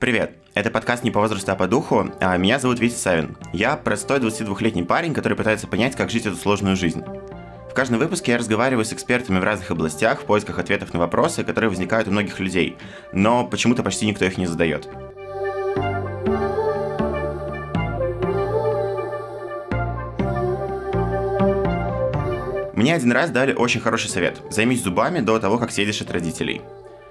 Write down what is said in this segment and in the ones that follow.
Привет! Это подкаст не по возрасту, а по духу. А меня зовут Витя Савин. Я простой 22-летний парень, который пытается понять, как жить эту сложную жизнь. В каждом выпуске я разговариваю с экспертами в разных областях в поисках ответов на вопросы, которые возникают у многих людей, но почему-то почти никто их не задает. Мне один раз дали очень хороший совет. Займись зубами до того, как съедешь от родителей.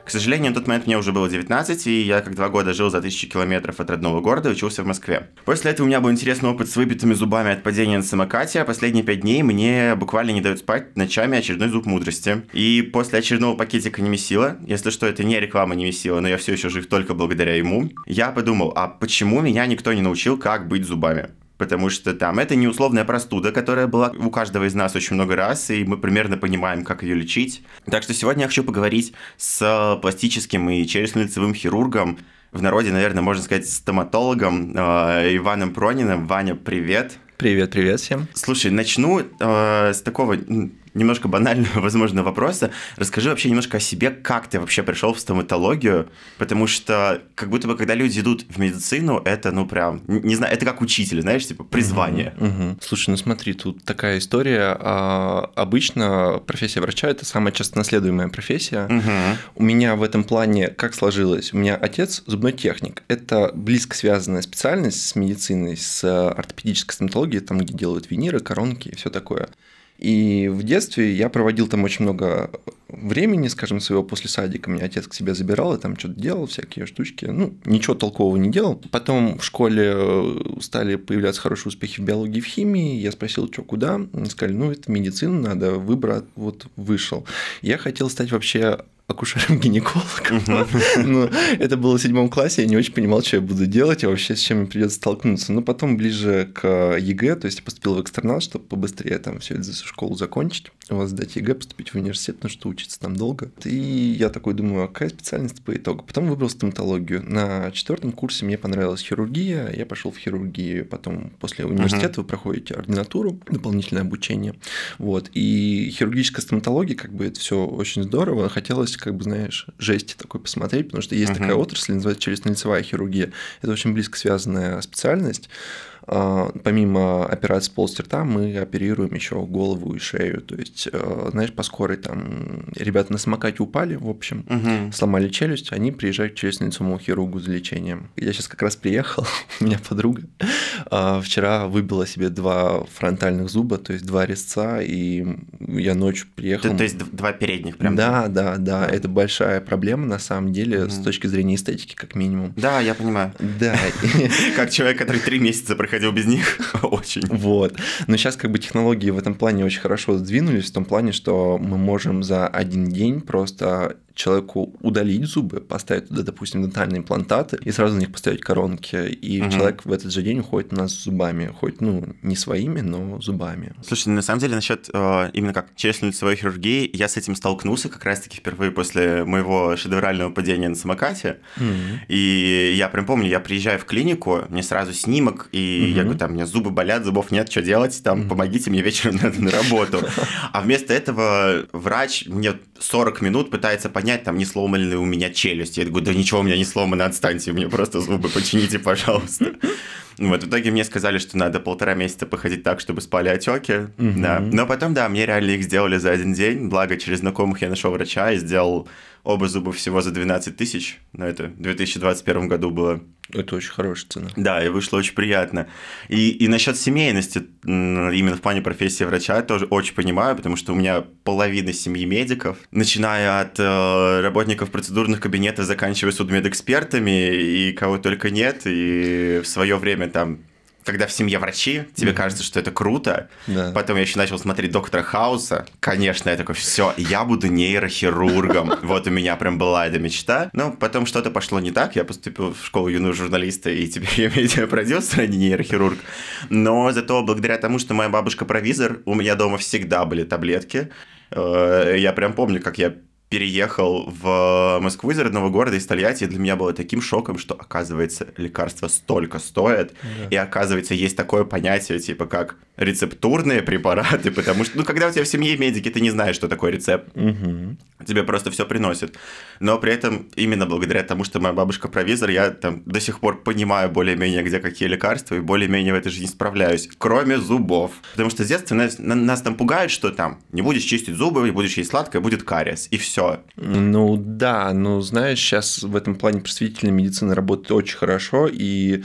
К сожалению, на тот момент мне уже было 19, и я как два года жил за тысячи километров от родного города и учился в Москве. После этого у меня был интересный опыт с выбитыми зубами от падения на самокате, а последние пять дней мне буквально не дают спать ночами очередной зуб мудрости. И после очередного пакетика Немесила, если что, это не реклама Немесила, но я все еще жив только благодаря ему, я подумал, а почему меня никто не научил, как быть зубами? Потому что там это не условная простуда, которая была у каждого из нас очень много раз, и мы примерно понимаем, как ее лечить. Так что сегодня я хочу поговорить с пластическим и челюстно-лицевым хирургом, в народе, наверное, можно сказать, стоматологом э, Иваном Прониным. Ваня, привет! Привет, привет всем. Слушай, начну э, с такого немножко банального, возможно, вопроса. Расскажи вообще немножко о себе, как ты вообще пришел в стоматологию, потому что как будто бы, когда люди идут в медицину, это, ну, прям, не знаю, это как учитель, знаешь, типа призвание. Угу, угу. Слушай, ну смотри, тут такая история. А, обычно профессия врача – это самая часто наследуемая профессия. Угу. У меня в этом плане как сложилось? У меня отец зубной техник. Это близко связанная специальность с медициной, с ортопедической стоматологией, там, где делают виниры, коронки и все такое. И в детстве я проводил там очень много времени, скажем, своего после садика. Меня отец к себе забирал, и там что-то делал, всякие штучки. Ну, ничего толкового не делал. Потом в школе э, стали появляться хорошие успехи в биологии и в химии. Я спросил, что, куда? Они сказали, ну, это медицина, надо выбрать. Вот вышел. Я хотел стать вообще акушером-гинекологом. Ну, это было в седьмом классе, я не очень понимал, что я буду делать и вообще с чем мне придется столкнуться. Но потом ближе к ЕГЭ, то есть я поступил в экстернат, чтобы побыстрее там всю эту школу закончить, у вас сдать ЕГЭ, поступить в университет, потому что учиться там долго. И я такой думаю, а какая специальность по итогу? Потом выбрал стоматологию. На четвертом курсе мне понравилась хирургия, я пошел в хирургию, потом после университета вы проходите ординатуру, дополнительное обучение. Вот. И хирургическая стоматология, как бы это все очень здорово. Хотелось как бы, знаешь, жести такой посмотреть, потому что есть uh-huh. такая отрасль, называется челюстно-лицевая хирургия. Это очень близко связанная специальность. А, помимо операции полости рта, мы оперируем еще голову и шею. То есть, э, знаешь, по скорой там ребята на самокате упали, в общем, угу. сломали челюсть, они приезжают к челюстно-лицевому хирургу за лечением. Я сейчас как раз приехал, у меня подруга а, вчера выбила себе два фронтальных зуба, то есть два резца, и я ночью приехал. То, то есть два передних прям? Да, да, да, это большая проблема на самом деле угу. с точки зрения эстетики как минимум. Да, я понимаю. Да. Как человек, который три месяца проходил ходил без них очень. Вот. Но сейчас как бы технологии в этом плане очень хорошо сдвинулись, в том плане, что мы можем за один день просто человеку удалить зубы, поставить туда, допустим, дентальные имплантаты и сразу на них поставить коронки, и угу. человек в этот же день уходит у нас с зубами, хоть, ну, не своими, но зубами. Слушай, на самом деле, насчет э, именно как челюстно-лицевой хирургии, я с этим столкнулся как раз-таки впервые после моего шедеврального падения на самокате, угу. и я прям помню, я приезжаю в клинику, мне сразу снимок, и угу. я говорю, там, у меня зубы болят, зубов нет, что делать, там, угу. помогите мне вечером надо на работу. А вместо этого врач мне 40 минут пытается понять, там, не сломаны ли у меня челюсть. Я говорю, да ничего у меня не сломано, отстаньте, мне просто зубы почините, пожалуйста. Вот, в итоге мне сказали, что надо полтора месяца походить так, чтобы спали отеки. Угу. Да. Но потом, да, мне реально их сделали за один день. Благо, через знакомых я нашел врача и сделал оба зуба всего за 12 тысяч. Но это в 2021 году было. Это очень хорошая цена. Да, и вышло очень приятно. И, и насчет семейности, именно в плане профессии врача, тоже очень понимаю, потому что у меня половина семьи медиков, начиная от э, работников процедурных кабинетов, заканчивая судмедэкспертами, и кого только нет. И в свое время там когда в семье врачи, тебе mm-hmm. кажется, что это круто. Да. Потом я еще начал смотреть доктора Хауса. Конечно, я такой, все, я буду нейрохирургом. Вот у меня прям была эта мечта. Но потом что-то пошло не так. Я поступил в школу юного журналиста, и теперь я медиапродюсер, а не нейрохирург. Но зато благодаря тому, что моя бабушка провизор, у меня дома всегда были таблетки. Э, я прям помню, как я переехал в Москву из родного города, из Тольятти, для меня было таким шоком, что, оказывается, лекарства столько стоят, да. и, оказывается, есть такое понятие, типа, как рецептурные препараты, потому что, ну, когда у тебя в семье медики, ты не знаешь, что такое рецепт. Угу. Тебе просто все приносят. Но при этом именно благодаря тому, что моя бабушка провизор, я там до сих пор понимаю более-менее, где какие лекарства, и более-менее в этой жизни справляюсь, кроме зубов. Потому что с детства нас, нас там пугают, что там не будешь чистить зубы, не будешь есть сладкое, будет кариес, и все. Ну да, ну знаешь, сейчас в этом плане просветительная медицина работает очень хорошо, и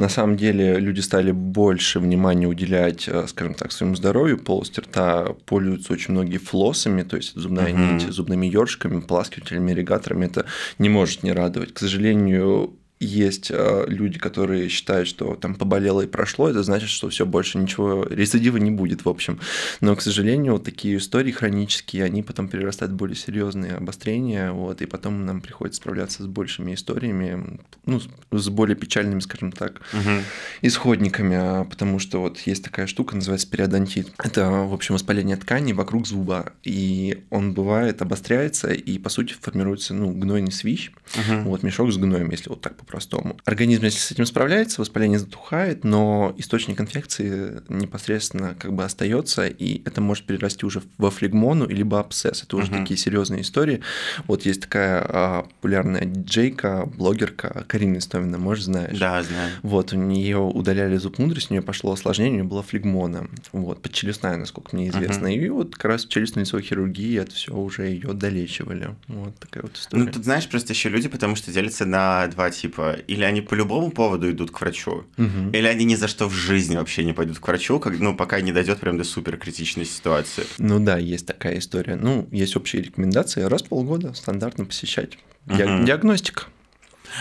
на самом деле люди стали больше внимания уделять, э, скажем так, своему здоровью. Полость рта пользуются очень многие флоссами, то есть зубная угу. нить, зубными ёршиками, поласкивателями, ирригаторами. Это не может не радовать. К сожалению, есть э, люди, которые считают, что там поболело и прошло, это значит, что все больше ничего, рецидива не будет, в общем. Но, к сожалению, вот такие истории хронические, они потом перерастают в более серьезные обострения, вот, и потом нам приходится справляться с большими историями, ну, с более печальными, скажем так, угу. исходниками, а потому что вот есть такая штука, называется периодонтит. Это, в общем, воспаление ткани вокруг зуба, и он бывает, обостряется, и, по сути, формируется, ну, гнойный свищ, угу. вот, мешок с гноем, если вот так по-простому. Организм, если с этим справляется, воспаление затухает, но источник инфекции непосредственно как бы остается, и это может перерасти уже во флегмону либо абсцесс. Это уже угу. такие серьезные истории. Вот есть такая а, популярная диджейка, блогерка Карина Истомина, может, знаешь? Да, знаю. Вот, у нее удаляли зуб мудрости, у нее пошло осложнение, у нее была флегмона, вот, подчелюстная, насколько мне известно. Угу. И вот как раз челюстно-лицевой хирургии это все уже ее долечивали. Вот такая вот история. Ну, тут знаешь, просто еще люди, потому что делятся на два типа типа, или они по любому поводу идут к врачу, угу. или они ни за что в жизни вообще не пойдут к врачу, как, ну, пока не дойдет прям до супер критичной ситуации. Ну да, есть такая история. Ну, есть общие рекомендации, раз в полгода стандартно посещать. Угу. Диагностика.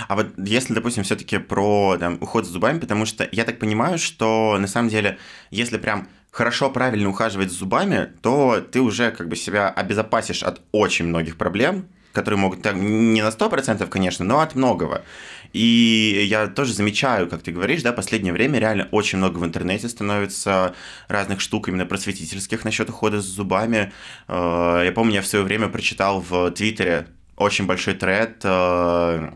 А вот если, допустим, все-таки про там, уход за зубами, потому что я так понимаю, что на самом деле, если прям хорошо, правильно ухаживать за зубами, то ты уже как бы себя обезопасишь от очень многих проблем, которые могут, так, не на 100%, конечно, но от многого. И я тоже замечаю, как ты говоришь, да, последнее время реально очень много в интернете становится разных штук именно просветительских насчет ухода с зубами. Э, я помню, я в свое время прочитал в Твиттере очень большой тред э,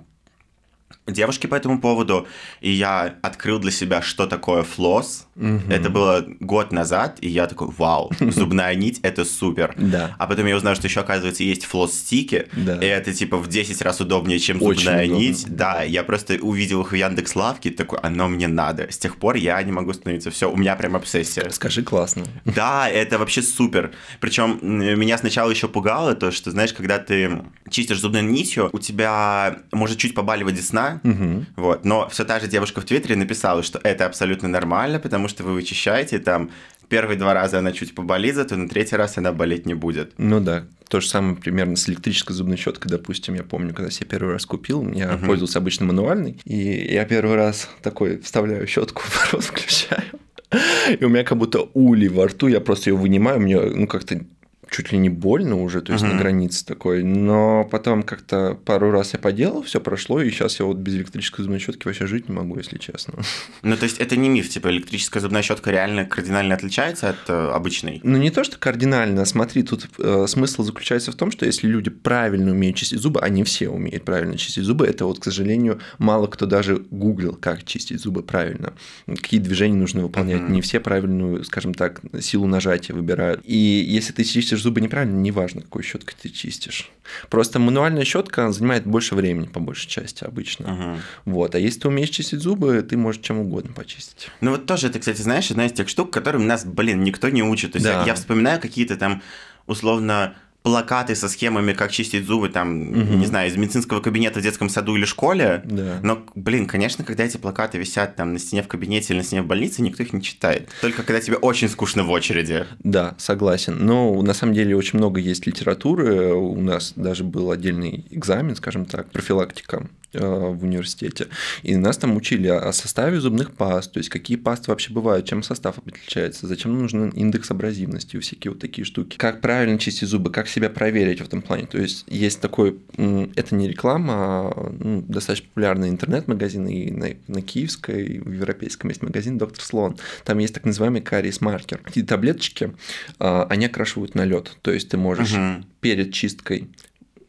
девушки по этому поводу, и я открыл для себя, что такое флосс. Угу. Это было год назад, и я такой, вау, зубная нить, это супер. Да. А потом я узнал, что еще, оказывается, есть флосс-стики, да. и это типа в 10 раз удобнее, чем Очень зубная удобно. нить. Да, я просто увидел их в Яндекс Лавке, такой, оно мне надо. С тех пор я не могу остановиться. Все, у меня прям обсессия. Скажи классно. Да, это вообще супер. Причем меня сначала еще пугало то, что, знаешь, когда ты чистишь зубной нитью, у тебя может чуть побаливать десна, Угу. Вот. Но все та же девушка в Твиттере написала, что это абсолютно нормально, потому что вы вычищаете, там первые два раза она чуть поболит, зато на третий раз она болеть не будет. Ну да, то же самое примерно с электрической зубной щеткой, допустим, я помню, когда я первый раз купил, я угу. пользовался обычно мануальной, и я первый раз такой вставляю щетку, в рот включаю, и у меня как будто ули во рту, я просто ее вынимаю, мне ну как-то чуть ли не больно уже, то есть угу. на границе такой. Но потом как-то пару раз я поделал, все прошло, и сейчас я вот без электрической зубной щетки вообще жить не могу, если честно. Ну, то есть это не миф, типа электрическая зубная щетка реально кардинально отличается от э, обычной? Ну, не то, что кардинально, смотри, тут э, смысл заключается в том, что если люди правильно умеют чистить зубы, они все умеют правильно чистить зубы, это вот, к сожалению, мало кто даже гуглил, как чистить зубы правильно, какие движения нужно выполнять, угу. не все правильную, скажем так, силу нажатия выбирают. И если ты чистишь зубы неправильно, неважно, какой щеткой ты чистишь. Просто мануальная щетка занимает больше времени, по большей части, обычно. Ага. Вот. А если ты умеешь чистить зубы, ты можешь чем угодно почистить. Ну вот тоже это, кстати, знаешь, одна из тех штук, которым нас, блин, никто не учит. То есть да. я, я вспоминаю какие-то там условно плакаты со схемами, как чистить зубы, там, угу. не знаю, из медицинского кабинета в детском саду или школе. Да. Но, блин, конечно, когда эти плакаты висят там на стене в кабинете или на стене в больнице, никто их не читает. Только когда тебе очень скучно в очереди. Да, согласен. Но на самом деле очень много есть литературы. У нас даже был отдельный экзамен, скажем так, профилактика Э, в университете. И нас там учили о составе зубных паст, то есть какие пасты вообще бывают, чем состав отличается, зачем нужен индекс абразивности, всякие вот такие штуки. Как правильно чистить зубы, как себя проверить в этом плане. То есть есть такой, это не реклама, а ну, достаточно популярный интернет-магазин, и на, на киевской, и в европейском есть магазин Доктор Слон. Там есть так называемый кариес маркер. Эти таблеточки, а, они окрашивают на лед. То есть ты можешь угу. перед чисткой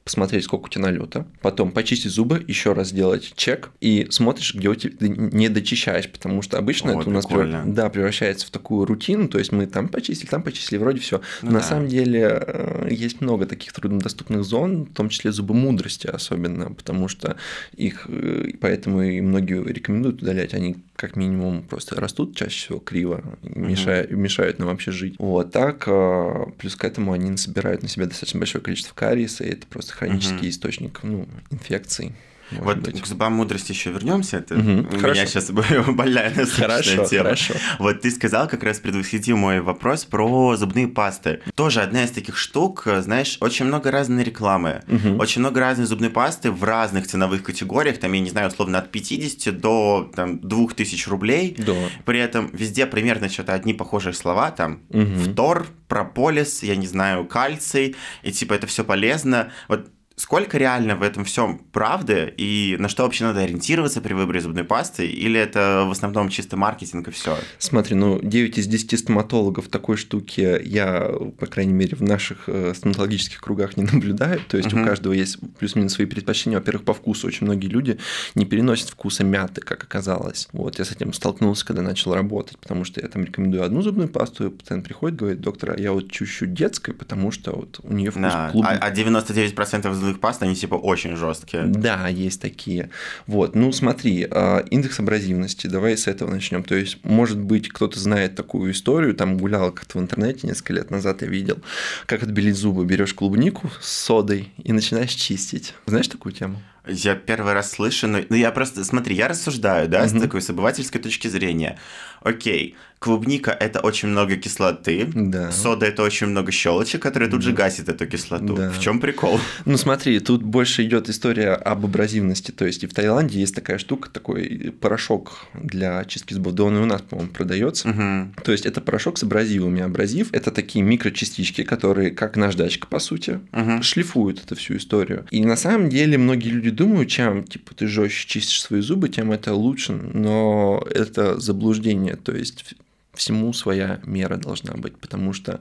посмотреть, сколько у тебя налета, потом почистить зубы, еще раз сделать чек и смотришь, где у тебя ты не дочищаешь, потому что обычно О, это у нас прикольно. да, превращается в такую рутину, то есть мы там почистили, там почистили, вроде все. Ну На да. самом деле э, есть много таких труднодоступных зон, в том числе зубы мудрости особенно, потому что их э, поэтому и многие рекомендуют удалять, они как минимум просто растут чаще всего криво, мешают, мешают нам вообще жить. Вот так, э, плюс к этому они собирают на себя достаточно большое количество кариеса, и это просто хронический Мгм. источник ну, инфекций. Вот быть. к зубам мудрости еще вернемся. Это Мгм, у хорошо. меня сейчас больная Хорошо, тема. хорошо. Вот ты сказал, как раз предвосхитил мой вопрос про зубные пасты. Тоже одна из таких штук, знаешь, очень много разной рекламы. Мгм. Очень много разной зубной пасты в разных ценовых категориях, там, я не знаю, условно, от 50 до там, 2000 рублей. Да. При этом везде примерно что-то одни похожие слова, там, Мгм. фтор, прополис, я не знаю, кальций, и типа это все полезно. Вот сколько реально в этом всем правды, и на что вообще надо ориентироваться при выборе зубной пасты, или это в основном чисто маркетинг и все? Смотри, ну 9 из 10 стоматологов такой штуки я, по крайней мере, в наших э, стоматологических кругах не наблюдаю. То есть Мгм. у каждого есть плюс-минус свои предпочтения. Во-первых, по вкусу. Очень многие люди не переносят вкуса мяты, как оказалось. Вот, я с этим столкнулся, когда начал работать, потому что я там рекомендую одну зубную пасту, и пациент приходит, говорит, доктор, а я вот чуть-чуть детской, потому что вот у нее вкус Да. клубники». А, а 99% зубных паст, они типа очень жесткие. Да, есть такие. Вот, ну смотри, а, индекс абразивности, давай с этого начнем. То есть, может быть, кто-то знает такую историю, там гулял как-то в интернете несколько лет назад, я видел, как отбелить зубы. Берешь клубнику с содой и начинаешь чистить. Знаешь такую тему? Я первый раз слышу, но ну, я просто, смотри, я рассуждаю, да, с Мгм. такой с обывательской точки зрения. Окей, клубника – это очень много кислоты, Да. сода – это очень много щелочек, которые тут же Да. гасит эту кислоту. Да. В чем прикол? Ну смотри, тут больше идет история об абразивности. То есть и в Таиланде есть такая штука, такой порошок для чистки зубов. Да он и у нас, по-моему, продается. Мгм. То есть это порошок с абразивами. Абразив – это такие микрочастички, которые, как наждачка, по сути, Мгм. шлифуют эту всю историю. И на самом деле многие люди думают, чем типа ты жестче чистишь свои зубы, тем это лучше, но это заблуждение. То есть всему своя мера должна быть, потому что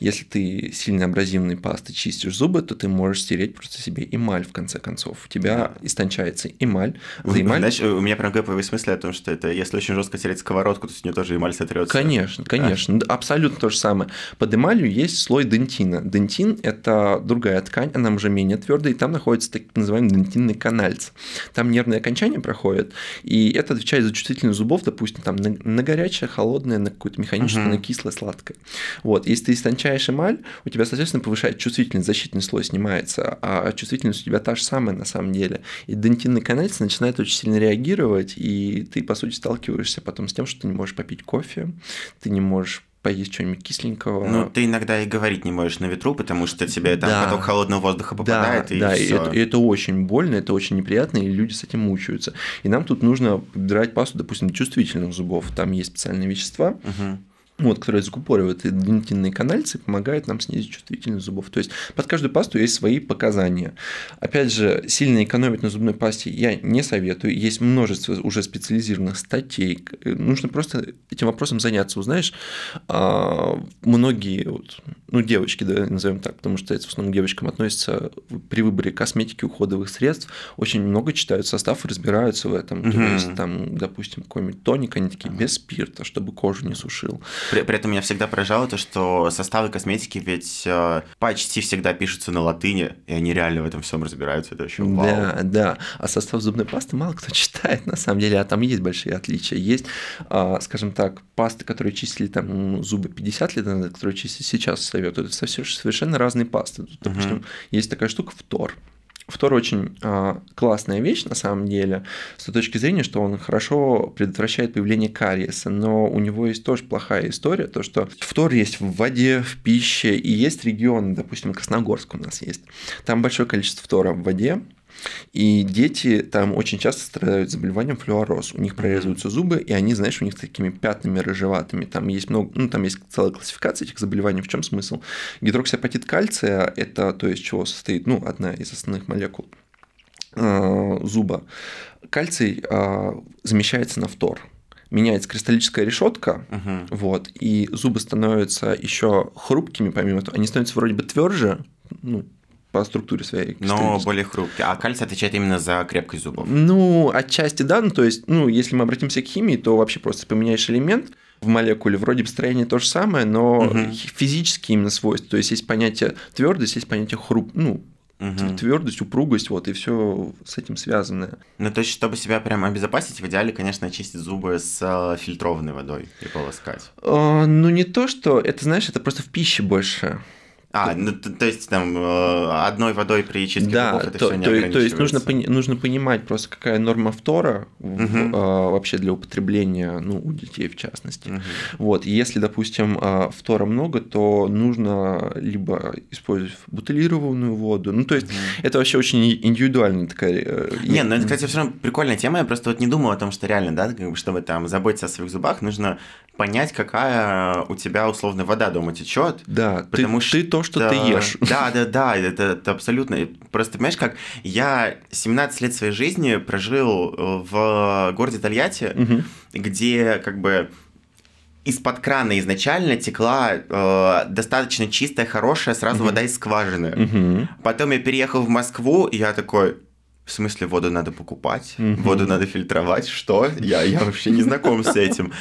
если ты сильно абразивной пастой чистишь зубы, то ты можешь стереть просто себе эмаль в конце концов. У тебя истончается эмаль. За эмаль Знаешь, у меня прям гэповые мысли о том, что это если очень жестко тереть сковородку, то с нее тоже эмаль сотрется. Конечно, конечно, да, абсолютно то же самое. Под эмалью есть слой дентина. Дентин – это другая ткань, она уже менее твердая, и там находится так называемый дентинный канальц. Там нервные окончания проходят, и это отвечает за чувствительность зубов, допустим, там на, на горячее, холодное, на какое-то механическое, Мгм. на кислое, сладкое. Вот, если ты истончаешь эмаль, у тебя, соответственно, повышает чувствительность, защитный слой снимается, а чувствительность у тебя та же самая на самом деле. И дентинный канальц начинает очень сильно реагировать, и ты, по сути, сталкиваешься потом с тем, что ты не можешь попить кофе, ты не можешь поесть что-нибудь кисленького. Ну, ты иногда и говорить не можешь на ветру, потому что тебе там Да. поток холодного воздуха попадает, да, и да, всё. это, это очень больно, это очень неприятно, и люди с этим мучаются. И нам тут нужно подбирать пасту, допустим, чувствительных зубов. Там есть специальные вещества, Мгм. Вот, которые закупоривают и дентинные канальцы, помогают нам снизить чувствительность зубов. То есть под каждую пасту есть свои показания. Опять же, сильно экономить на зубной пасте я не советую. Есть множество уже специализированных статей. Нужно просто этим вопросом заняться. Узнаешь, а, многие, вот, ну, девочки, да, назовем так, потому что это в основном к девочкам относится при выборе косметики, уходовых средств, очень много читают состав и разбираются в этом. То Мгм. есть, там, допустим, какой-нибудь тоник, они такие без спирта, чтобы кожу не сушил. При, при этом меня всегда поражало то, что составы косметики ведь э, почти всегда пишутся на латыни, и они реально в этом всем разбираются. Это вообще вау. Да, да. А состав зубной пасты мало кто читает, на самом деле, а там есть большие отличия. Есть, а, скажем так, пасты, которые чистили там ну, зубы 50 лет назад, которые чистят сейчас советуют. Это совершенно разные пасты. Допустим, Мгм. есть такая штука фтор. Фтор очень а, классная вещь на самом деле, с той точки зрения, что он хорошо предотвращает появление кариеса, но у него есть тоже плохая история, то что фтор есть в воде, в пище, и есть регионы, допустим, Красногорск у нас есть. Там большое количество фтора в воде, и дети там очень часто страдают заболеванием флюороз. У них прорезываются зубы, и они, знаешь, у них такими пятнами рыжеватыми. Там есть много, ну, там есть целая классификация этих заболеваний. В чем смысл? Гидроксиапатит кальция – это то, из чего состоит, ну, одна из основных молекул э, зуба. Кальций э, замещается на фтор. Меняется кристаллическая решетка, Мгм. вот, и зубы становятся еще хрупкими, помимо этого. Они становятся вроде бы тверже, ну, по структуре своей. Но более хрупкий. А кальций отвечает именно за крепкость зубов? Ну, отчасти да, ну то есть, ну, если мы обратимся к химии, то вообще просто поменяешь элемент, в молекуле вроде бы строение то же самое, но угу. физически именно свойства. То есть есть понятие твердость, есть понятие хруп, ну, угу. твердость, упругость, вот, и все с этим связанное. Ну, то есть, чтобы себя прям обезопасить, в идеале, конечно, очистить зубы с э, фильтрованной водой и полоскать. А, ну, не то, что, это, знаешь, это просто в пище больше. А, ну то, то есть там э, одной водой при чистке да, зубов это то, все не то, то есть нужно, нужно понимать просто, какая норма фтора угу. в, э, вообще для употребления, ну, у детей в частности. Угу. Вот, если, допустим, э, фтора много, то нужно либо использовать бутылированную воду, ну, то есть угу. это вообще очень индивидуальная такая... Не, ну это, кстати, все равно прикольная тема, я просто вот не думал о том, что реально, да, как бы, чтобы там заботиться о своих зубах, нужно понять, какая у тебя условно вода дома течет. Да, потому ты, что ты то, что ты ешь. Да, да, да, это, это абсолютно. Просто понимаешь, как я 17 лет своей жизни прожил э, в городе Тольятти, угу. где как бы из-под крана изначально текла э, достаточно чистая, хорошая сразу угу. вода из скважины. Угу. Потом я переехал в Москву, и я такой, в смысле, воду надо покупать, mm-hmm. воду надо фильтровать, что? Я, я вообще не знаком с этим.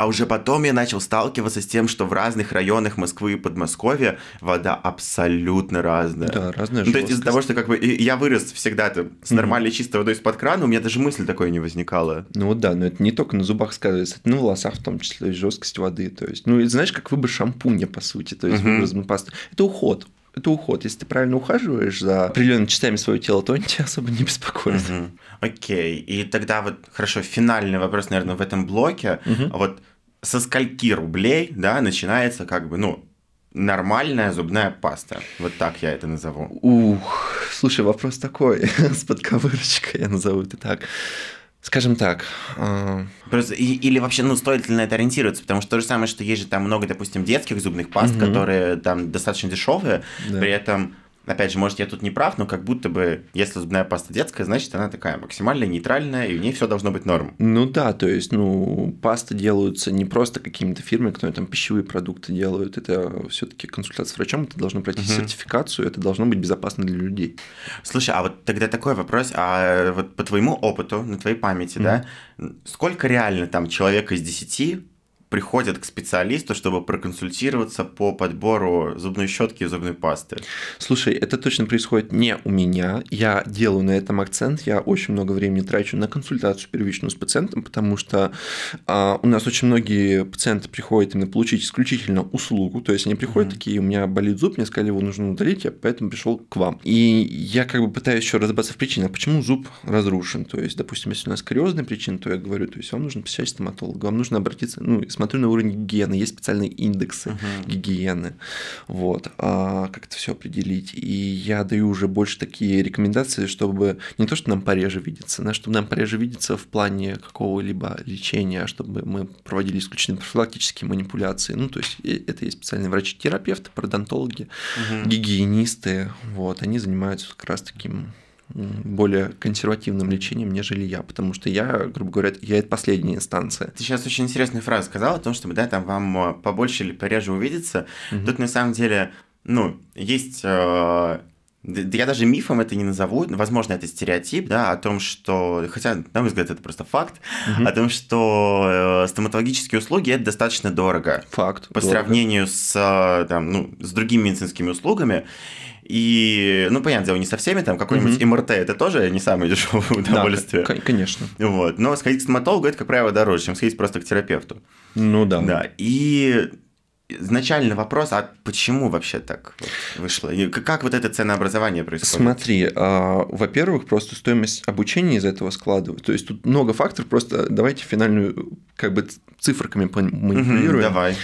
А уже потом я начал сталкиваться с тем, что в разных районах Москвы и Подмосковья вода абсолютно разная. Да, разная ну, То есть из-за того, что как бы я вырос всегда -то с нормальной mm-hmm. чистой водой из-под крана, у меня даже мысли такой не возникало. Ну вот да, но это не только на зубах сказывается, это на волосах в том числе, жесткость воды. То есть, ну, знаешь, как выбор шампуня, по сути, то есть mm-hmm. выбор зубной пасты. Это уход это уход. Если ты правильно ухаживаешь за определенными частями своего тела, то они тебя особо не беспокоят. Угу. Окей. И тогда вот, хорошо, финальный вопрос, наверное, в этом блоке. Угу. Вот со скольки рублей, да, начинается как бы, ну, нормальная зубная паста. Вот так я это назову. Ух, слушай, вопрос такой, с подковырочкой я назову это так. Скажем так. Э... Просто, и, или вообще, ну, стоит ли на это ориентироваться? Потому что то же самое, что есть же там много, допустим, детских зубных паст, угу. которые там достаточно дешевые, да. при этом Опять же, может, я тут не прав, но как будто бы, если зубная паста детская, значит, она такая максимально нейтральная, и в ней все должно быть норм. Ну да, то есть, ну, пасты делаются не просто какими-то фирмами, которые там пищевые продукты делают, это все-таки консультация с врачом, это должно пройти угу. сертификацию, это должно быть безопасно для людей. Слушай, а вот тогда такой вопрос, а вот по твоему опыту, на твоей памяти, угу. да, сколько реально там человек из десяти приходят к специалисту, чтобы проконсультироваться по подбору зубной щетки и зубной пасты? Слушай, это точно происходит не у меня. Я делаю на этом акцент. Я очень много времени трачу на консультацию первичную с пациентом, потому что а, у нас очень многие пациенты приходят именно получить исключительно услугу. То есть они приходят mm-hmm. такие, у меня болит зуб, мне сказали, его нужно удалить, я поэтому пришел к вам. И я как бы пытаюсь еще разобраться в причинах, почему зуб разрушен. То есть, допустим, если у нас кариозная причина, то я говорю, то есть вам нужно посещать стоматолога, вам нужно обратиться, ну, смотрю на уровень гигиены, есть специальные индексы uh-huh. гигиены, вот, а, как это все определить. И я даю уже больше такие рекомендации, чтобы не то, что нам пореже видеться, да, чтобы нам пореже видеться в плане какого-либо лечения, а чтобы мы проводили исключительно профилактические манипуляции. Ну, то есть это есть специальные врачи-терапевты, пародонтологи, uh-huh. гигиенисты, вот, они занимаются как раз таким более консервативным лечением, нежели я, потому что я, грубо говоря, я это последняя инстанция. Ты сейчас очень интересную фразу сказал о том, чтобы, да, там вам э, побольше или пореже увидеться. Угу. Тут на самом деле, ну, есть э, я даже мифом это не назову, возможно, это стереотип, да, о том, что, хотя, на мой взгляд, это просто факт, угу. о том, что э, стоматологические услуги это достаточно дорого. Факт. По дорого. сравнению с, э, там, ну, с другими медицинскими услугами. И, ну, понятное дело, не со всеми, там, какой-нибудь mm МРТ это тоже не самое дешевое удовольствие. Да, конечно. Вот. Но сходить к стоматологу это, как правило, дороже, чем сходить просто к терапевту. Ну да. Да. И изначально вопрос, а почему вообще так вышло? И как вот это ценообразование происходит? Смотри, а, во-первых, просто стоимость обучения из этого складывает. То есть тут много факторов, просто давайте финальную как бы цифрами манипулируем. Угу, давай.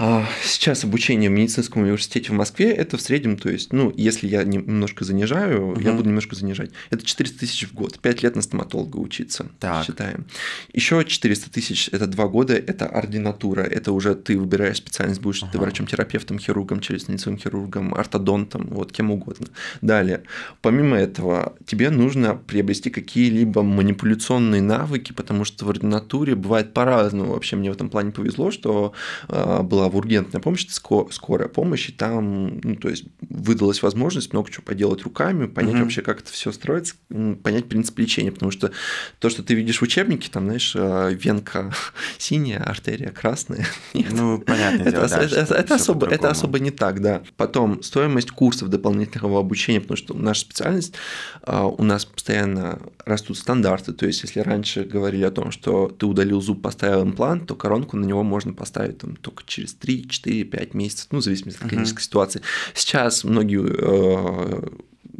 А, сейчас обучение в медицинском университете в Москве это в среднем, то есть, ну, если я немножко занижаю, угу. я буду немножко занижать. Это 400 тысяч в год, 5 лет на стоматолога учиться, так. считаем. Еще 400 тысяч – это 2 года, это ординатура, это уже ты выбираешь специальность, будешь ага. ты врачом-терапевтом, хирургом, челюстно-лицевым хирургом, ортодонтом, вот кем угодно. Далее, помимо этого, тебе нужно приобрести какие-либо манипуляционные навыки, потому что в ординатуре бывает по-разному. Вообще мне в этом плане повезло, что э, была в ургентная помощь, это скорая помощь, и там, ну, то есть выдалась возможность много чего поделать руками, понять угу. вообще, как это все строится, понять принцип лечения, потому что то, что ты видишь в учебнике, там, знаешь, э, венка синяя, артерия красная. Ну, понятно это, дело, да, это, это, особо, это особо не так, да. Потом стоимость курсов дополнительного обучения, потому что наша специальность, э, у нас постоянно растут стандарты, то есть если раньше говорили о том, что ты удалил зуб, поставил имплант, то коронку на него можно поставить там, только через 3, 4, 5 месяцев, ну, в зависимости от клинической uh-huh. ситуации. Сейчас многие э,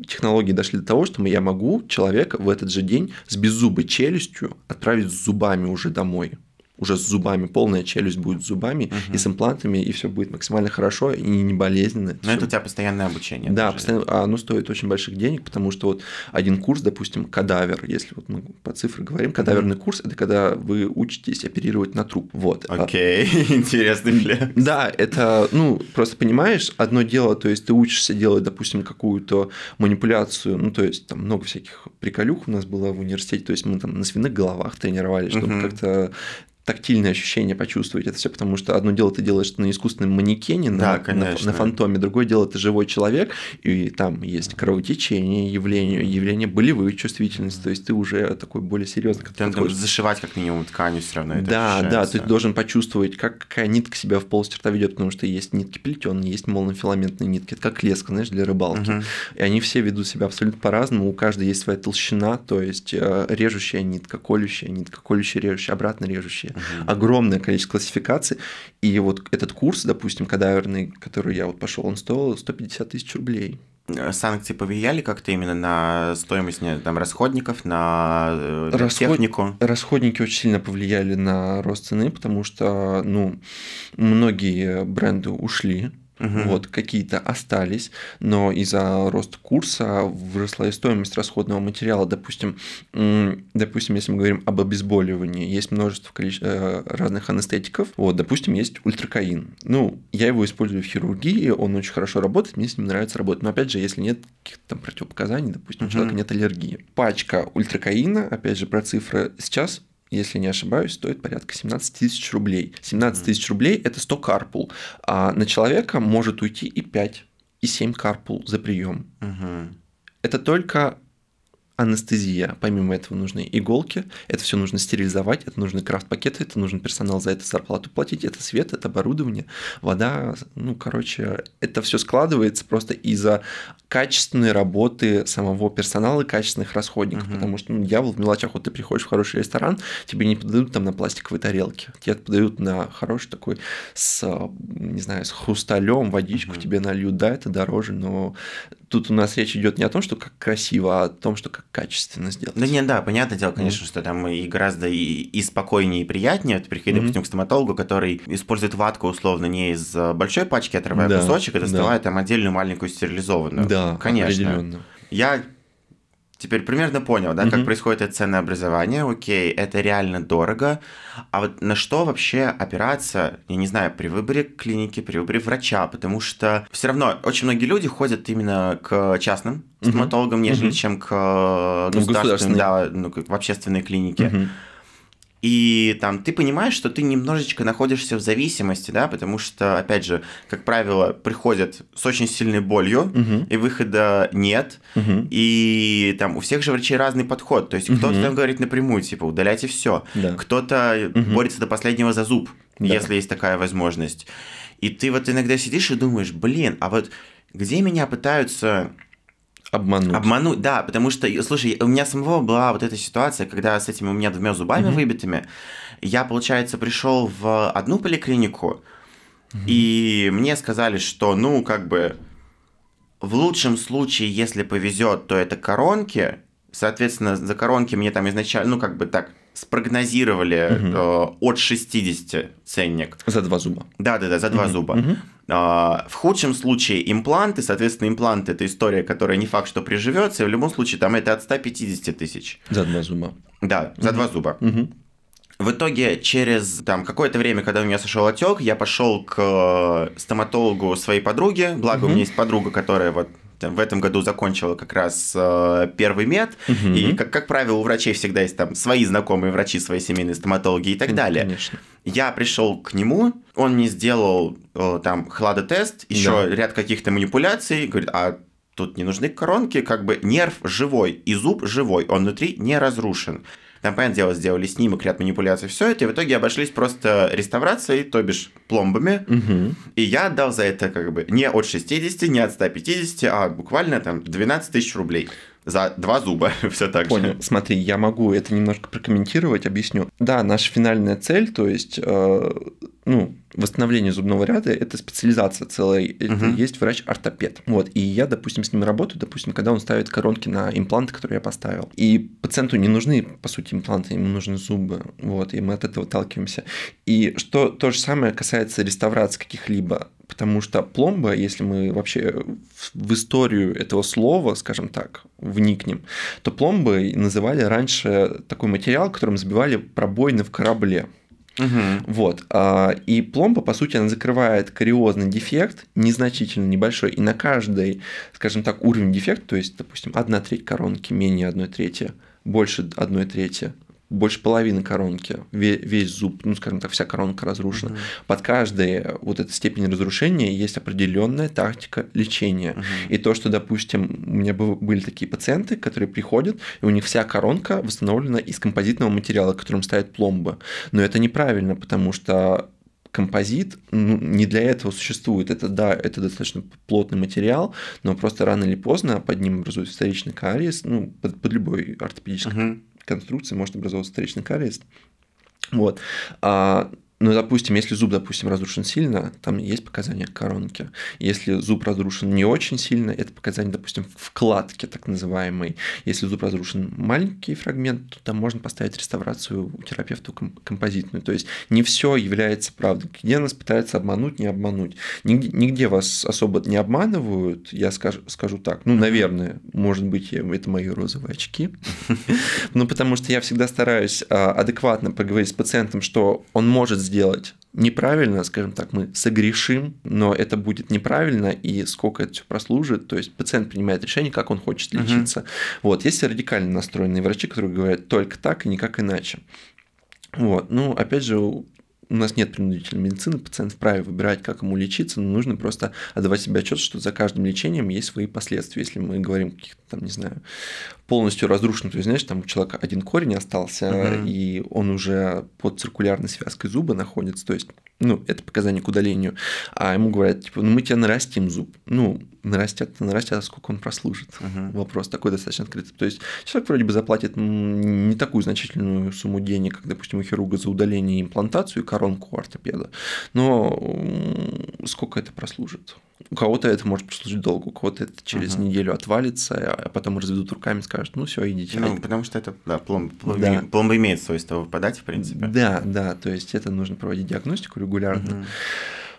технологии дошли до того, что я могу человека в этот же день с беззубой челюстью отправить с зубами уже домой уже с зубами, полная челюсть будет с зубами угу. и с имплантами, и все будет максимально хорошо и не болезненно. Но это у тебя постоянное обучение. Да, постоянно, а оно стоит очень больших денег, потому что вот один курс, допустим, кадавер, если вот мы по цифрам говорим, кадаверный угу. курс это когда вы учитесь оперировать на труп. Вот. А Окей, интересный флекс. Да, это, ну, просто понимаешь, одно дело, то есть ты учишься делать, допустим, какую-то манипуляцию, ну, то есть там много всяких приколюх у нас было в университете, то есть мы там на свиных головах тренировались, чтобы угу. как-то тактильные ощущения почувствовать это все, потому что одно дело ты делаешь на искусственном манекене, да, на, на, на фантоме, другое дело это живой человек, и там есть кровотечение, явление, явление болевой чувствительности, то есть ты уже такой более серьезный. Ты подходишь. зашивать как минимум тканью все равно это Да, ощущается. да, ты должен почувствовать, как какая нитка себя в полость рта ведет, потому что есть нитки плетеные, есть молнофиламентные нитки, это как леска, знаешь, для рыбалки. Угу. И они все ведут себя абсолютно по-разному, у каждой есть своя толщина, то есть э, режущая нитка, колющая нитка, колющая, режущая, обратно режущая угу. огромное количество классификаций. И вот этот курс, допустим, кадаверный, который я вот пошел, он стоил 150 тысяч рублей. Э, санкции повлияли как-то именно на стоимость там, расходников, на, э, на Расход... технику? Расходники очень сильно повлияли на рост цены, потому что ну, многие бренды ушли Угу. Вот, какие-то остались, но из-за роста курса выросла и стоимость расходного материала. Допустим, допустим, если мы говорим об обезболивании, есть множество количе... Э, разных анестетиков. Вот, допустим, есть ультракаин. Ну, я его использую в хирургии, он очень хорошо работает, мне с ним нравится работать. Но опять же, если нет каких-то там противопоказаний, допустим, у человека нет аллергии. Пачка ультракаина, опять же, про цифры сейчас если не ошибаюсь, стоит порядка 17 тысяч рублей. 17 тысяч рублей – это 100 карпул, а на человека может уйти и 5, и 7 карпул за прием. Угу. Это только анестезия. Помимо этого нужны иголки, это все нужно стерилизовать, это нужны крафт-пакеты, это нужен персонал за это зарплату платить, это свет, это оборудование, вода, ну, короче, это все складывается просто из-за качественной работы самого персонала и качественных расходников, угу. потому что, ну, дьявол в мелочах, вот ты приходишь в хороший ресторан, тебе не подают там на пластиковой тарелке, тебе подают на хороший такой с, не знаю, с хрусталем водичку угу. тебе нальют, да, это дороже, но тут у нас речь идет не о том, что как красиво, а о том, что как качественно сделать. Да не, да, понятное дело, конечно, mm. что там и гораздо и, и спокойнее, и приятнее. Ты приходи, mm-hmm. допустим, к стоматологу, который использует ватку условно не из э, большой пачки, отрывая да, кусочек, а доставая да. там отдельную маленькую стерилизованную. Да, конечно. Я теперь примерно понял, да, угу. как происходит это ценообразование. Окей, это реально дорого. А вот на что вообще опираться, я не знаю, при выборе клиники, при выборе врача, потому что все равно очень многие люди ходят именно к частным стоматологам, угу. нежели угу. чем к ну, государственным, да, ну, в общественные клиники. Угу. И там ты понимаешь, что ты немножечко находишься в зависимости, да, потому что, опять же, как правило, приходят с очень сильной болью, угу. и выхода нет, угу. и там у всех же врачей разный подход. То есть угу. кто-то там говорит напрямую, типа, удаляйте все, да. кто-то угу. борется до последнего за зуб, да. если есть такая возможность. И ты вот иногда сидишь и думаешь, блин, а вот где меня пытаются Обмануть. Обмануть, да, потому что, слушай, у меня самого была вот эта ситуация, когда с этими у меня двумя зубами угу. выбитыми, я, получается, пришел в одну поликлинику, угу. и мне сказали, что, ну, как бы, в лучшем случае, если повезет, то это коронки, соответственно, за коронки мне там изначально, ну, как бы так, спрогнозировали угу. э, от 60 ценник. За два зуба. Да, да, да, за два угу. зуба. Угу. Э, в худшем случае импланты, соответственно, импланты это история, которая не факт, что приживется, и в любом случае там это от 150 тысяч. За два зуба. Да, за угу. два зуба. Угу. В итоге через там какое-то время, когда у меня сошел отек, я пошел к стоматологу своей подруги. Благо угу. у меня есть подруга, которая вот в этом году закончила как раз э, первый мед, угу. и, как, как правило, у врачей всегда есть там свои знакомые врачи, свои семейные стоматологи и так далее. Конечно. Я пришел к нему, он не сделал э, там хладотест, еще Да. ряд каких-то манипуляций, говорит, а тут не нужны коронки, как бы нерв живой, и зуб живой, он внутри не разрушен. Там, понятное дело, сделали снимок, ряд манипуляций, все это, и в итоге обошлись просто реставрацией, то бишь пломбами. Мгм. И я отдал за это как бы не от 60, не от 150, а буквально там 12 тысяч рублей за два зуба, все так Понял. же. Смотри, я могу это немножко прокомментировать, объясню. Да, наша финальная цель, то есть, э, ну, восстановление зубного ряда – это специализация целая. Это есть врач-ортопед. Вот, и я, допустим, с ним работаю, допустим, когда он ставит коронки на импланты, которые я поставил. И пациенту не нужны, по сути, импланты, ему нужны зубы. Вот, и мы от этого отталкиваемся. И что то же самое касается реставрации каких-либо Потому что пломба, если мы вообще в- историю этого слова, скажем так, вникнем, то пломбой называли раньше такой материал, которым забивали пробоины в корабле. Мгм. Вот. а, И пломба, по сути, она закрывает кариозный дефект, незначительно небольшой, и на каждый, скажем так, уровень дефекта, то есть, допустим, одна треть коронки, менее одной трети, больше одной трети, больше половины коронки, ве- весь зуб, ну, скажем так, вся коронка разрушена. Мгм. Под каждой вот этой степень разрушения есть определенная тактика лечения. Мгм. И то, что, допустим, у меня был- были такие пациенты, которые приходят, и у них вся коронка восстановлена из композитного материала, которым ставят пломбы. Но это неправильно, потому что композит ну, не для этого существует. Это да, это достаточно плотный материал, но просто рано или поздно под ним образуется вторичный кариес. Ну, под, под любой ортопедической Мгм. Конструкции может образоваться вторичный кариес. Вот. А, ну, допустим, если зуб, допустим, разрушен сильно, там есть показания к коронке. Если зуб разрушен не очень сильно, это показания, допустим, вкладки так называемой. Если зуб разрушен маленький фрагмент, то там можно поставить реставрацию у терапевта ком- композитную. То есть не все является правдой. Где нас пытаются обмануть, не обмануть. Нигде, нигде вас особо не обманывают, я скажу, скажу так. Ну, наверное, может быть, это мои розовые очки. Ну, потому что я всегда стараюсь а, адекватно поговорить с пациентом, что он может сделать неправильно, скажем так, мы согрешим, но это будет неправильно, и сколько это все прослужит, то есть пациент принимает решение, как он хочет лечиться. Вот, есть радикально настроенные врачи, которые говорят только так и никак иначе. Вот, ну, опять же, у нас нет принудительной медицины, пациент вправе выбирать, как ему лечиться, но нужно просто отдавать себе отчет, что за каждым лечением есть свои последствия. Если мы говорим каких-то там, не знаю, полностью разрушенных, то есть, знаешь, там у человека один корень остался, Мгм. и он уже под циркулярной связкой зуба находится, то есть, ну, это показание к удалению, а ему говорят, типа, ну, мы тебе нарастим зуб. Ну, нарастят, нарастят, а сколько он прослужит? Мгм. Вопрос такой достаточно открытый. То есть человек вроде бы заплатит не такую значительную сумму денег, как, допустим, у хирурга за удаление и имплантацию и коронку у ортопеда, но сколько это прослужит? У кого-то это может прослужить долго, у кого-то это через Мгм. неделю отвалится, а потом разведут руками и скажут, ну все, идите. Ну, потому что это, да, пломба, пломба, Да. пломба имеет свойство выпадать, в принципе. Да, да, то есть это нужно проводить диагностику регулярно. Мгм.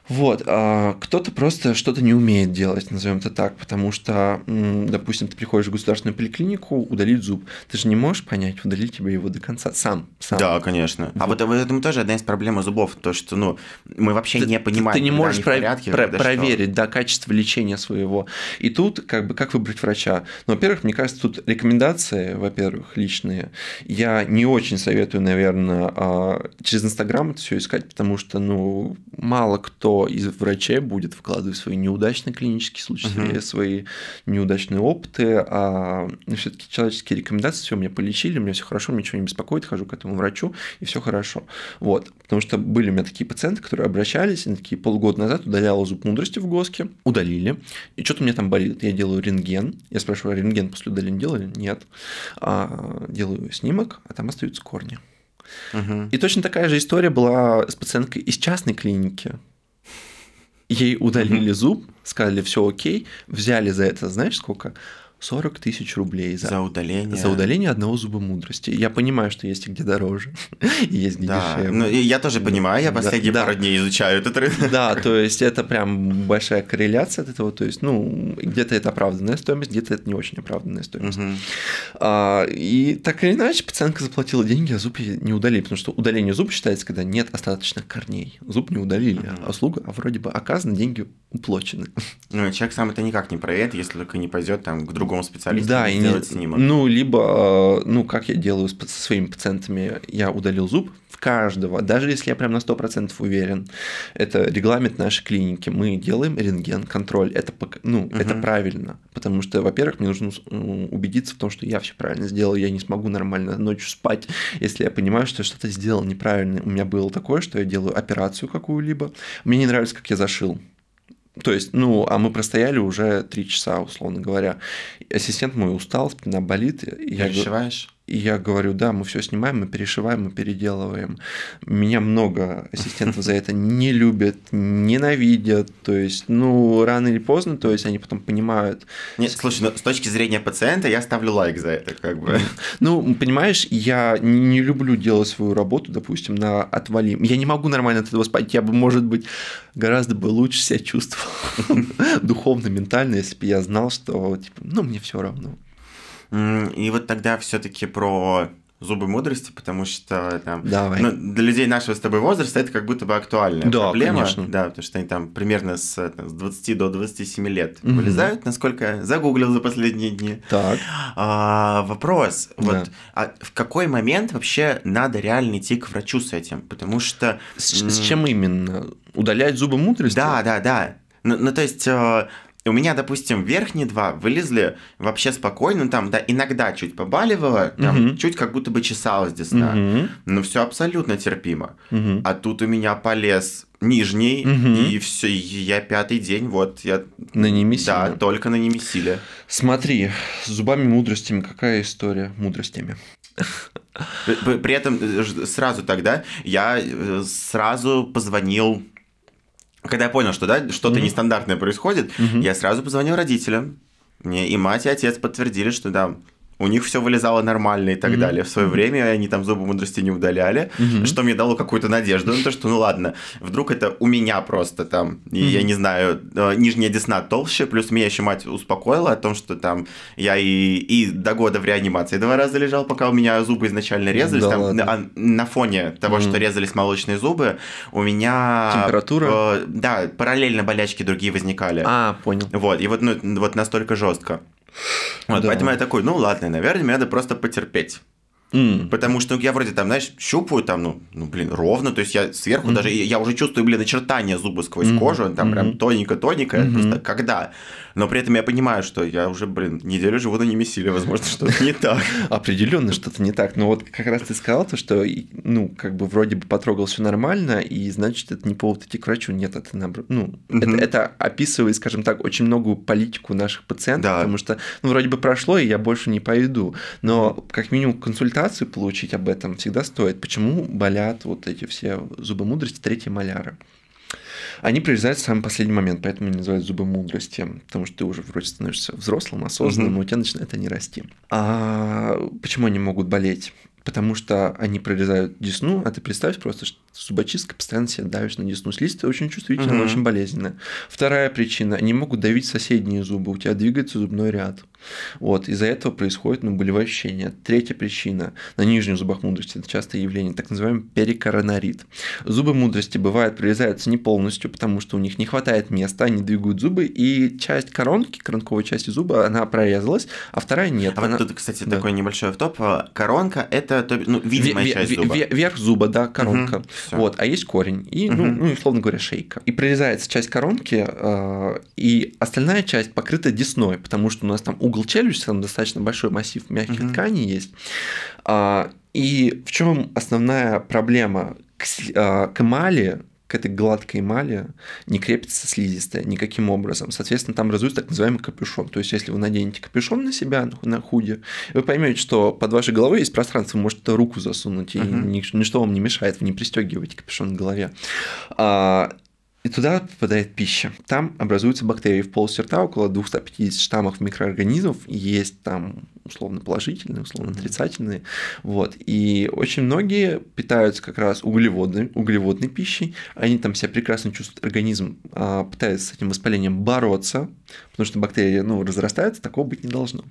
Вот, а кто-то просто что-то не умеет делать, назовем это так, потому что, допустим, ты приходишь в государственную поликлинику удалить зуб, ты же не можешь понять, удалить тебе его до конца сам, сам. Да, конечно. А вот в этом тоже одна из проблем зубов, то, что, ну, мы вообще Ты- не понимаем, ты не можешь про- порядке, про- что. проверить да, качество лечения своего. И тут, как бы, как выбрать врача? Ну, во-первых, мне кажется, тут рекомендации, во-первых, личные. Я не очень советую, наверное, а, через Инстаграм это все искать, потому что, ну, мало кто из врачей будет выкладывать свои неудачные клинические случаи, Мгм. свои неудачные опыты, а все-таки человеческие рекомендации, все, меня полечили, у меня все хорошо, меня ничего не беспокоит, хожу к этому врачу, и все хорошо. Вот, потому что были у меня такие пациенты, которые обращались, они такие полгода назад удаляла зуб мудрости в ГОСКе, удалили, и что-то у меня там болит. Я делаю рентген, я спрашиваю, а рентген после удаления делали? Нет. А, делаю снимок, а там остаются корни. Мгм. И точно такая же история была с пациенткой из частной клиники. Ей удалили зуб, сказали, все окей, взяли за это, знаешь, сколько? 40 тысяч рублей за, За удаление. за удаление одного зуба мудрости. Я понимаю, что есть и где дороже, и есть где Да, дешевле. ну, я тоже понимаю, я Да, последние да. пару дней изучаю этот рынок. Да, то есть это прям большая корреляция от этого. То есть, ну, где-то это оправданная стоимость, где-то это не очень оправданная стоимость. Мгм. А, и так или иначе, пациентка заплатила деньги, а зуб не удалили, потому что удаление зуба считается, когда нет остаточных корней. Зуб не удалили, Мгм. а услуга, а вроде бы оказано, деньги уплочены. Ну, человек сам это никак не проверит, если только не пойдет там к другому другому специалисту да, сделать и, снимок. Ну, либо, ну, как я делаю со своими пациентами, я удалил зуб в каждого, даже если я прям на 100% уверен. Это регламент нашей клиники. Мы делаем рентген, контроль. Это, ну, угу. это правильно, потому что, во-первых, мне нужно убедиться в том, что я все правильно сделал, я не смогу нормально ночью спать, если я понимаю, что я что-то сделал неправильно. У меня было такое, что я делаю операцию какую-либо, мне не нравится, как я зашил. То есть, ну, а мы простояли уже три часа, условно говоря. Ассистент мой устал, спина болит. И Перешиваешь? И я говорю, да, мы все снимаем, мы перешиваем, мы переделываем. Меня много ассистентов за это не любят, ненавидят. То есть, ну, рано или поздно, то есть они потом понимают. Нет, слушай, ну, с точки зрения пациента я ставлю лайк за это, как бы. Ну, понимаешь, я не люблю делать свою работу, допустим, на отвали. Я не могу нормально от этого спать. Я бы, может быть, гораздо бы лучше себя чувствовал духовно, ментально, если бы я знал, что, типа, ну, мне все равно. И вот тогда все-таки про зубы мудрости, потому что там, Давай. Ну, для людей нашего с тобой возраста это как будто бы актуальная да, проблема. Конечно. Да, потому что они там примерно с, с 20 до 27 лет угу. вылезают, насколько я загуглил за последние дни. Так. А, вопрос, да. вот а в какой момент вообще надо реально идти к врачу с этим? Потому что... С, с чем именно? Удалять зубы мудрости? Да, да, да. Ну, ну то есть э, у меня, допустим, верхние два вылезли вообще спокойно, там, да, иногда чуть побаливало, там, угу. чуть как будто бы чесалось десна, угу. но все абсолютно терпимо. Угу. А тут у меня полез нижний, угу. и все, и я пятый день, вот, я... На немесиле? Да, только на немесиле. Смотри, с зубами мудростями какая история мудростями? При этом э, сразу тогда я э, сразу позвонил когда я понял, что да, что-то mm-hmm. нестандартное происходит, mm-hmm. я сразу позвонил родителям. Мне и мать, и отец подтвердили, что да, у них все вылезало нормально и так mm-hmm. далее. В свое время они там зубы мудрости не удаляли, mm-hmm. что мне дало какую-то надежду на то, что ну ладно, вдруг это у меня просто там, и mm-hmm. я не знаю, э, нижняя десна толще, плюс меня еще мать успокоила о том, что там я и, и до года в реанимации два раза лежал, пока у меня зубы изначально резались. Да там, на, на фоне того, mm-hmm. что резались молочные зубы, у меня... Температура? Э, да, параллельно болячки другие возникали. А, понял. Вот, и вот, ну, вот настолько жестко. Вот, да. Поэтому я такой, ну ладно, наверное, мне надо просто потерпеть. Mm. Потому что я вроде там, знаешь, щупаю там, ну, ну блин, ровно, то есть я сверху mm. даже, я уже чувствую, блин, очертания зуба сквозь mm. кожу, там mm. прям тоненько-тоненько, mm-hmm. просто когда. Но при этом я понимаю, что я уже, блин, неделю живу на немесиле, возможно, что-то не так. Определенно что-то не так. Но вот как раз ты сказал то, что, ну, как бы вроде бы потрогал все нормально, и значит, это не повод идти к врачу. Нет, это наоборот. Ну, это, это описывает, скажем так, очень многую политику наших пациентов, потому что, ну, вроде бы прошло, и я больше не пойду. Но как минимум консультацию получить об этом всегда стоит. Почему болят вот эти все зубы мудрости, третьи маляры? Они прорезаются в самый последний момент, поэтому они называют зубы мудрости, потому что ты уже вроде становишься взрослым, осознанным, угу. и у тебя начинает они расти. А почему они могут болеть? Потому что они прорезают десну, а ты представь просто, что зубочистка постоянно себя давишь на десну. Слизь очень чувствительная, угу. очень болезненная. Вторая причина, они могут давить соседние зубы, у тебя двигается зубной ряд. Вот, из-за этого происходит ну, болевое ощущение. Третья причина на нижних зубах мудрости это частое явление, так называемый перикоронарит. Зубы мудрости бывают прорезаются не полностью, потому что у них не хватает места, они двигают зубы, и часть коронки, коронковой части зуба, она прорезалась, а вторая нет. А она... вот тут, кстати, да. такой небольшой автоп. Коронка это ну, видимая в- часть зуба. Верх зуба, да, коронка. Угу, вот, а есть корень, и, угу. ну, ну, условно говоря, шейка. И прорезается часть коронки, э, и остальная часть покрыта десной, потому что у нас там угол челюсти, там достаточно большой массив мягких mm-hmm. тканей есть. А, и в чем основная проблема? К, а, к эмали к этой гладкой эмали не крепится слизистая никаким образом. Соответственно, там образуется так называемый капюшон. То есть, если вы наденете капюшон на себя, на худе, вы поймете, что под вашей головой есть пространство, вы можете руку засунуть, и uh-huh. ничто вам не мешает, вы не пристегиваете капюшон к голове. А, и туда попадает пища. Там образуются бактерии в полости рта, около 250 штаммов микроорганизмов. Есть там условно положительные, условно отрицательные. Вот. И очень многие питаются как раз углеводной, углеводной пищей. Они там себя прекрасно чувствуют. Организм а, пытается с этим воспалением бороться, потому что бактерии ну, разрастаются, такого быть не должно.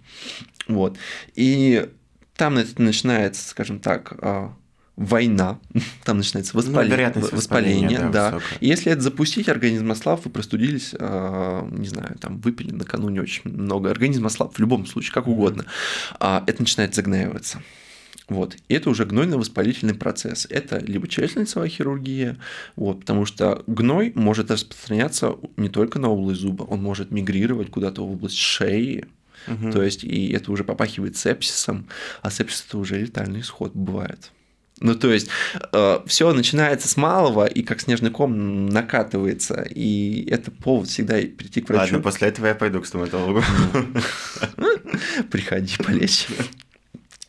Вот. И там начинается, скажем так, а, война, там начинается воспаление, ну, воспаление, воспаление да. да. И если это запустить, организм ослаб, вы простудились, э, не знаю, там выпили накануне очень много, организм ослаб в любом случае, как угодно, э, это начинает загнаиваться. Вот. И это уже гнойно-воспалительный процесс. Это либо челюстно-лицевая хирургия, вот, потому что гной может распространяться не только на область зуба, он может мигрировать куда-то в область шеи, угу. то есть и это уже попахивает сепсисом, а сепсис это уже летальный исход бывает. Ну, то есть, э, все начинается с малого и как снежный ком накатывается. И это повод всегда прийти к врачу. Ладно, после этого я пойду к стоматологу. Приходи, полечь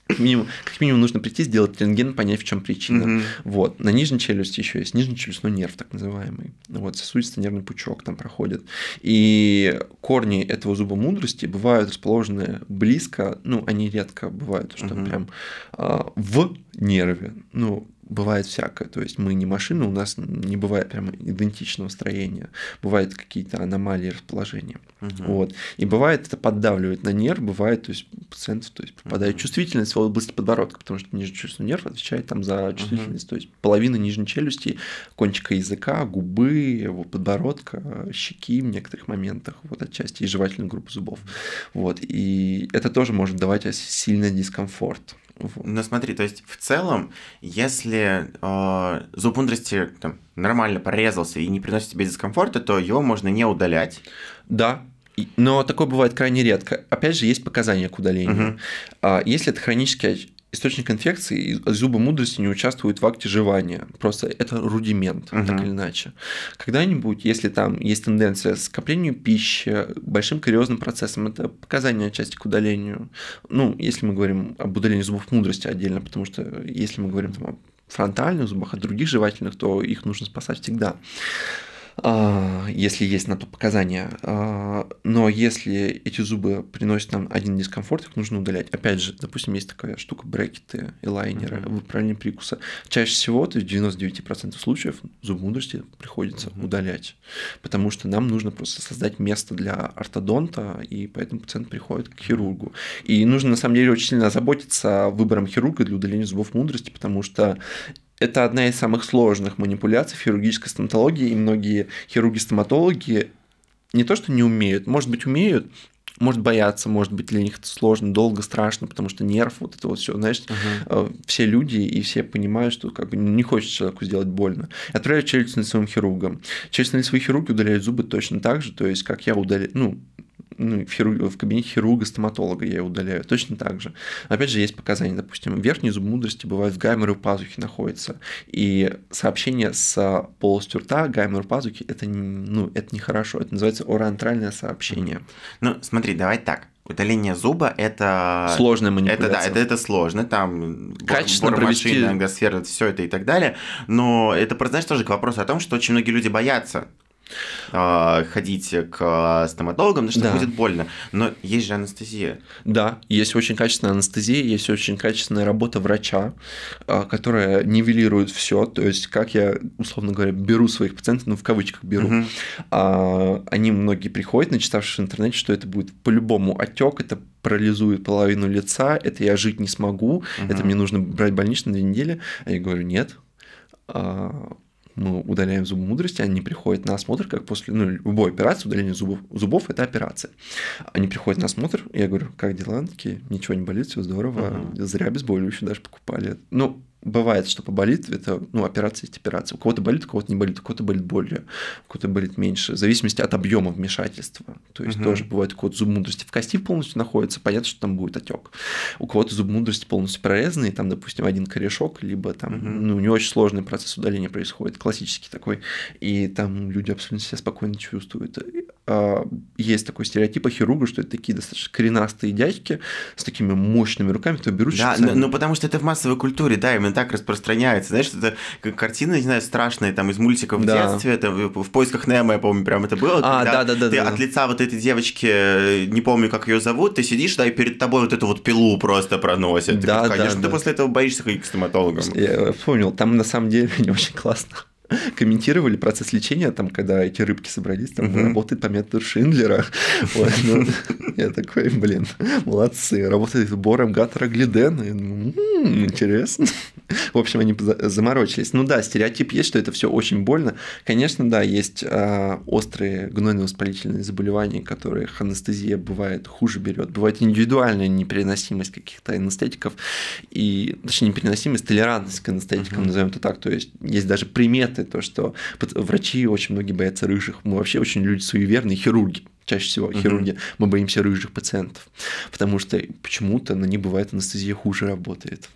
как минимум, как минимум нужно прийти, сделать рентген, понять, в чем причина. Угу. Вот. На нижней челюсти еще есть нижний челюстной нерв, так называемый. Вот, сосудистый нервный пучок там проходит. И корни этого зуба мудрости бывают расположены близко, ну, они редко бывают, что угу. прям а, в нерве. Ну, бывает всякое. То есть мы не машина, у нас не бывает прямо идентичного строения. Бывают какие-то аномалии расположения. Угу. Вот. И бывает это поддавливает на нерв, бывает, то есть пациент то есть, попадает угу. чувствительность в области подбородка, потому что нижний челюстной нерв отвечает там за чувствительность. Угу. То есть половина нижней челюсти, кончика языка, губы, его подбородка, щеки в некоторых моментах, вот отчасти и жевательной группы зубов. Вот. И это тоже может давать сильный дискомфорт. Ну смотри, то есть в целом, если э, зуб мудрости там, нормально порезался и не приносит тебе дискомфорта, то его можно не удалять. Да, но такое бывает крайне редко. Опять же, есть показания к удалению. Угу. Если это хронический источник инфекции, зубы мудрости не участвуют в акте жевания. Просто это рудимент, угу. так или иначе. Когда-нибудь, если там есть тенденция к скоплению пищи, большим кариозным процессом, это показания отчасти к удалению. Ну, если мы говорим об удалении зубов мудрости отдельно, потому что если мы говорим там, о фронтальных зубах, о других жевательных, то их нужно спасать всегда. А, если есть на то показания. А, но если эти зубы приносят нам один дискомфорт, их нужно удалять. Опять же, допустим, есть такая штука брекеты и лайнеры, mm-hmm. выправление прикуса. Чаще всего, то есть в 99% случаев зуб мудрости приходится mm-hmm. удалять, потому что нам нужно просто создать место для ортодонта, и поэтому пациент приходит к хирургу. И нужно на самом деле очень сильно заботиться выбором хирурга для удаления зубов мудрости, потому что это одна из самых сложных манипуляций в хирургической стоматологии, и многие хирурги-стоматологи не то что не умеют, может быть, умеют, может бояться, может быть для них это сложно, долго, страшно, потому что нерв, вот это вот все, знаешь, uh-huh. все люди и все понимают, что как бы не хочет человеку сделать больно. Отправляют челюстно-лицевым хирургам. Челюстно-лицевые хирурги удаляют зубы точно так же, то есть как я удаляю, ну, ну, в, хирург, в кабинете хирурга-стоматолога я удаляю. Точно так же. Опять же, есть показания, допустим, верхний зуб мудрости бывает в гайморе пазухи находится. И сообщение с полостью рта, гаймор пазухи, это, ну, это нехорошо. Это называется орантральное сообщение. Ну, смотри, давай так. Удаление зуба это сложная манипуляция. Это да, это, это сложно, там качественно провести ангосфера, все это и так далее. Но это, знаешь, тоже к вопросу о том, что очень многие люди боятся ходить к стоматологам, потому что да. будет больно. Но есть же анестезия. Да, есть очень качественная анестезия, есть очень качественная работа врача, а, которая нивелирует все. То есть, как я, условно говоря, беру своих пациентов, ну, в кавычках беру, угу. они многие приходят, начитавшись в интернете, что это будет по-любому отек, это парализует половину лица, это я жить не смогу, угу. это мне нужно брать больничный на две недели. А я говорю, нет, мы удаляем зубы мудрости, они приходят на осмотр, как после ну, любой операции, удаление зубов, зубов – это операция. Они приходят на осмотр, я говорю, как дела? Такие, ничего не болит, все здорово, uh-huh. зря обезболивающее даже покупали. Ну, бывает, что поболит, это, ну, операция есть операция. У кого-то болит, у кого-то не болит, у кого-то болит более, у кого-то болит меньше, в зависимости от объема вмешательства. То есть угу. тоже бывает, у кого-то зуб мудрости в кости полностью находится, понятно, что там будет отек. У кого-то зуб мудрости полностью прорезанный, там, допустим, один корешок, либо там, угу. ну, не очень сложный процесс удаления происходит, классический такой, и там люди абсолютно себя спокойно чувствуют. А, есть такой стереотип о хирурга, что это такие достаточно коренастые дядьки с такими мощными руками, кто берут Да, но, но потому что это в массовой культуре, да, именно так распространяется. Знаешь, это как картина, не знаю, страшная, там, из мультиков да. в детстве, это в поисках Немо, я помню, прям это было. А, да, да, да. Ты да, от лица вот этой девочки, э, не помню, как ее зовут, ты сидишь, да, и перед тобой вот эту вот пилу просто проносят. Да, ты, конечно, да, ты после этого боишься ходить к стоматологам. Я вспомнил, там на самом деле не очень классно комментировали процесс лечения, там, когда эти рыбки собрались, там угу. работает по методу Шиндлера. Вот, ну, я такой, блин, молодцы, работает Бором Гаттера Глиден. Интересно. В общем, они заморочились. Ну да, стереотип есть, что это все очень больно. Конечно, да, есть а, острые гнойно-воспалительные заболевания, которых анестезия бывает хуже берет. Бывает индивидуальная непереносимость каких-то анестетиков и, точнее, непереносимость, толерантность к анестетикам, uh-huh. назовем это так. То есть есть даже приметы, то, что врачи очень многие боятся рыжих. Мы вообще очень люди суеверные, хирурги чаще всего хирурги, мы боимся рыжих пациентов, потому что почему-то на них бывает анестезия хуже работает.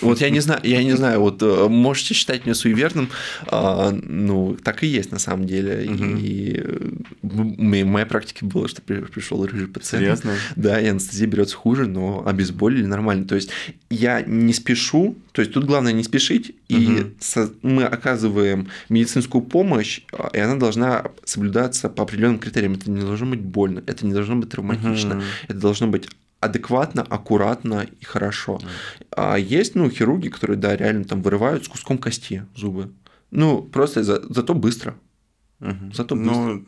Вот я не знаю, я не знаю, вот э, можете считать меня суеверным, а, ну, так и есть на самом деле. Угу. И э, в моей практике было, что пришел рыжий пациент. Серьезно? Да, и анестезия берется хуже, но обезболили нормально. То есть я не спешу, то есть тут главное не спешить, и со, мы оказываем медицинскую помощь, и она должна соблюдаться по определенным критериям. Это не должно быть больно, это не должно быть травматично, угу. это должно быть адекватно, аккуратно и хорошо. Mm. А есть, ну, хирурги, которые, да, реально там вырывают с куском кости зубы. Ну, просто за, зато быстро. Угу. Зато быстро. Ну,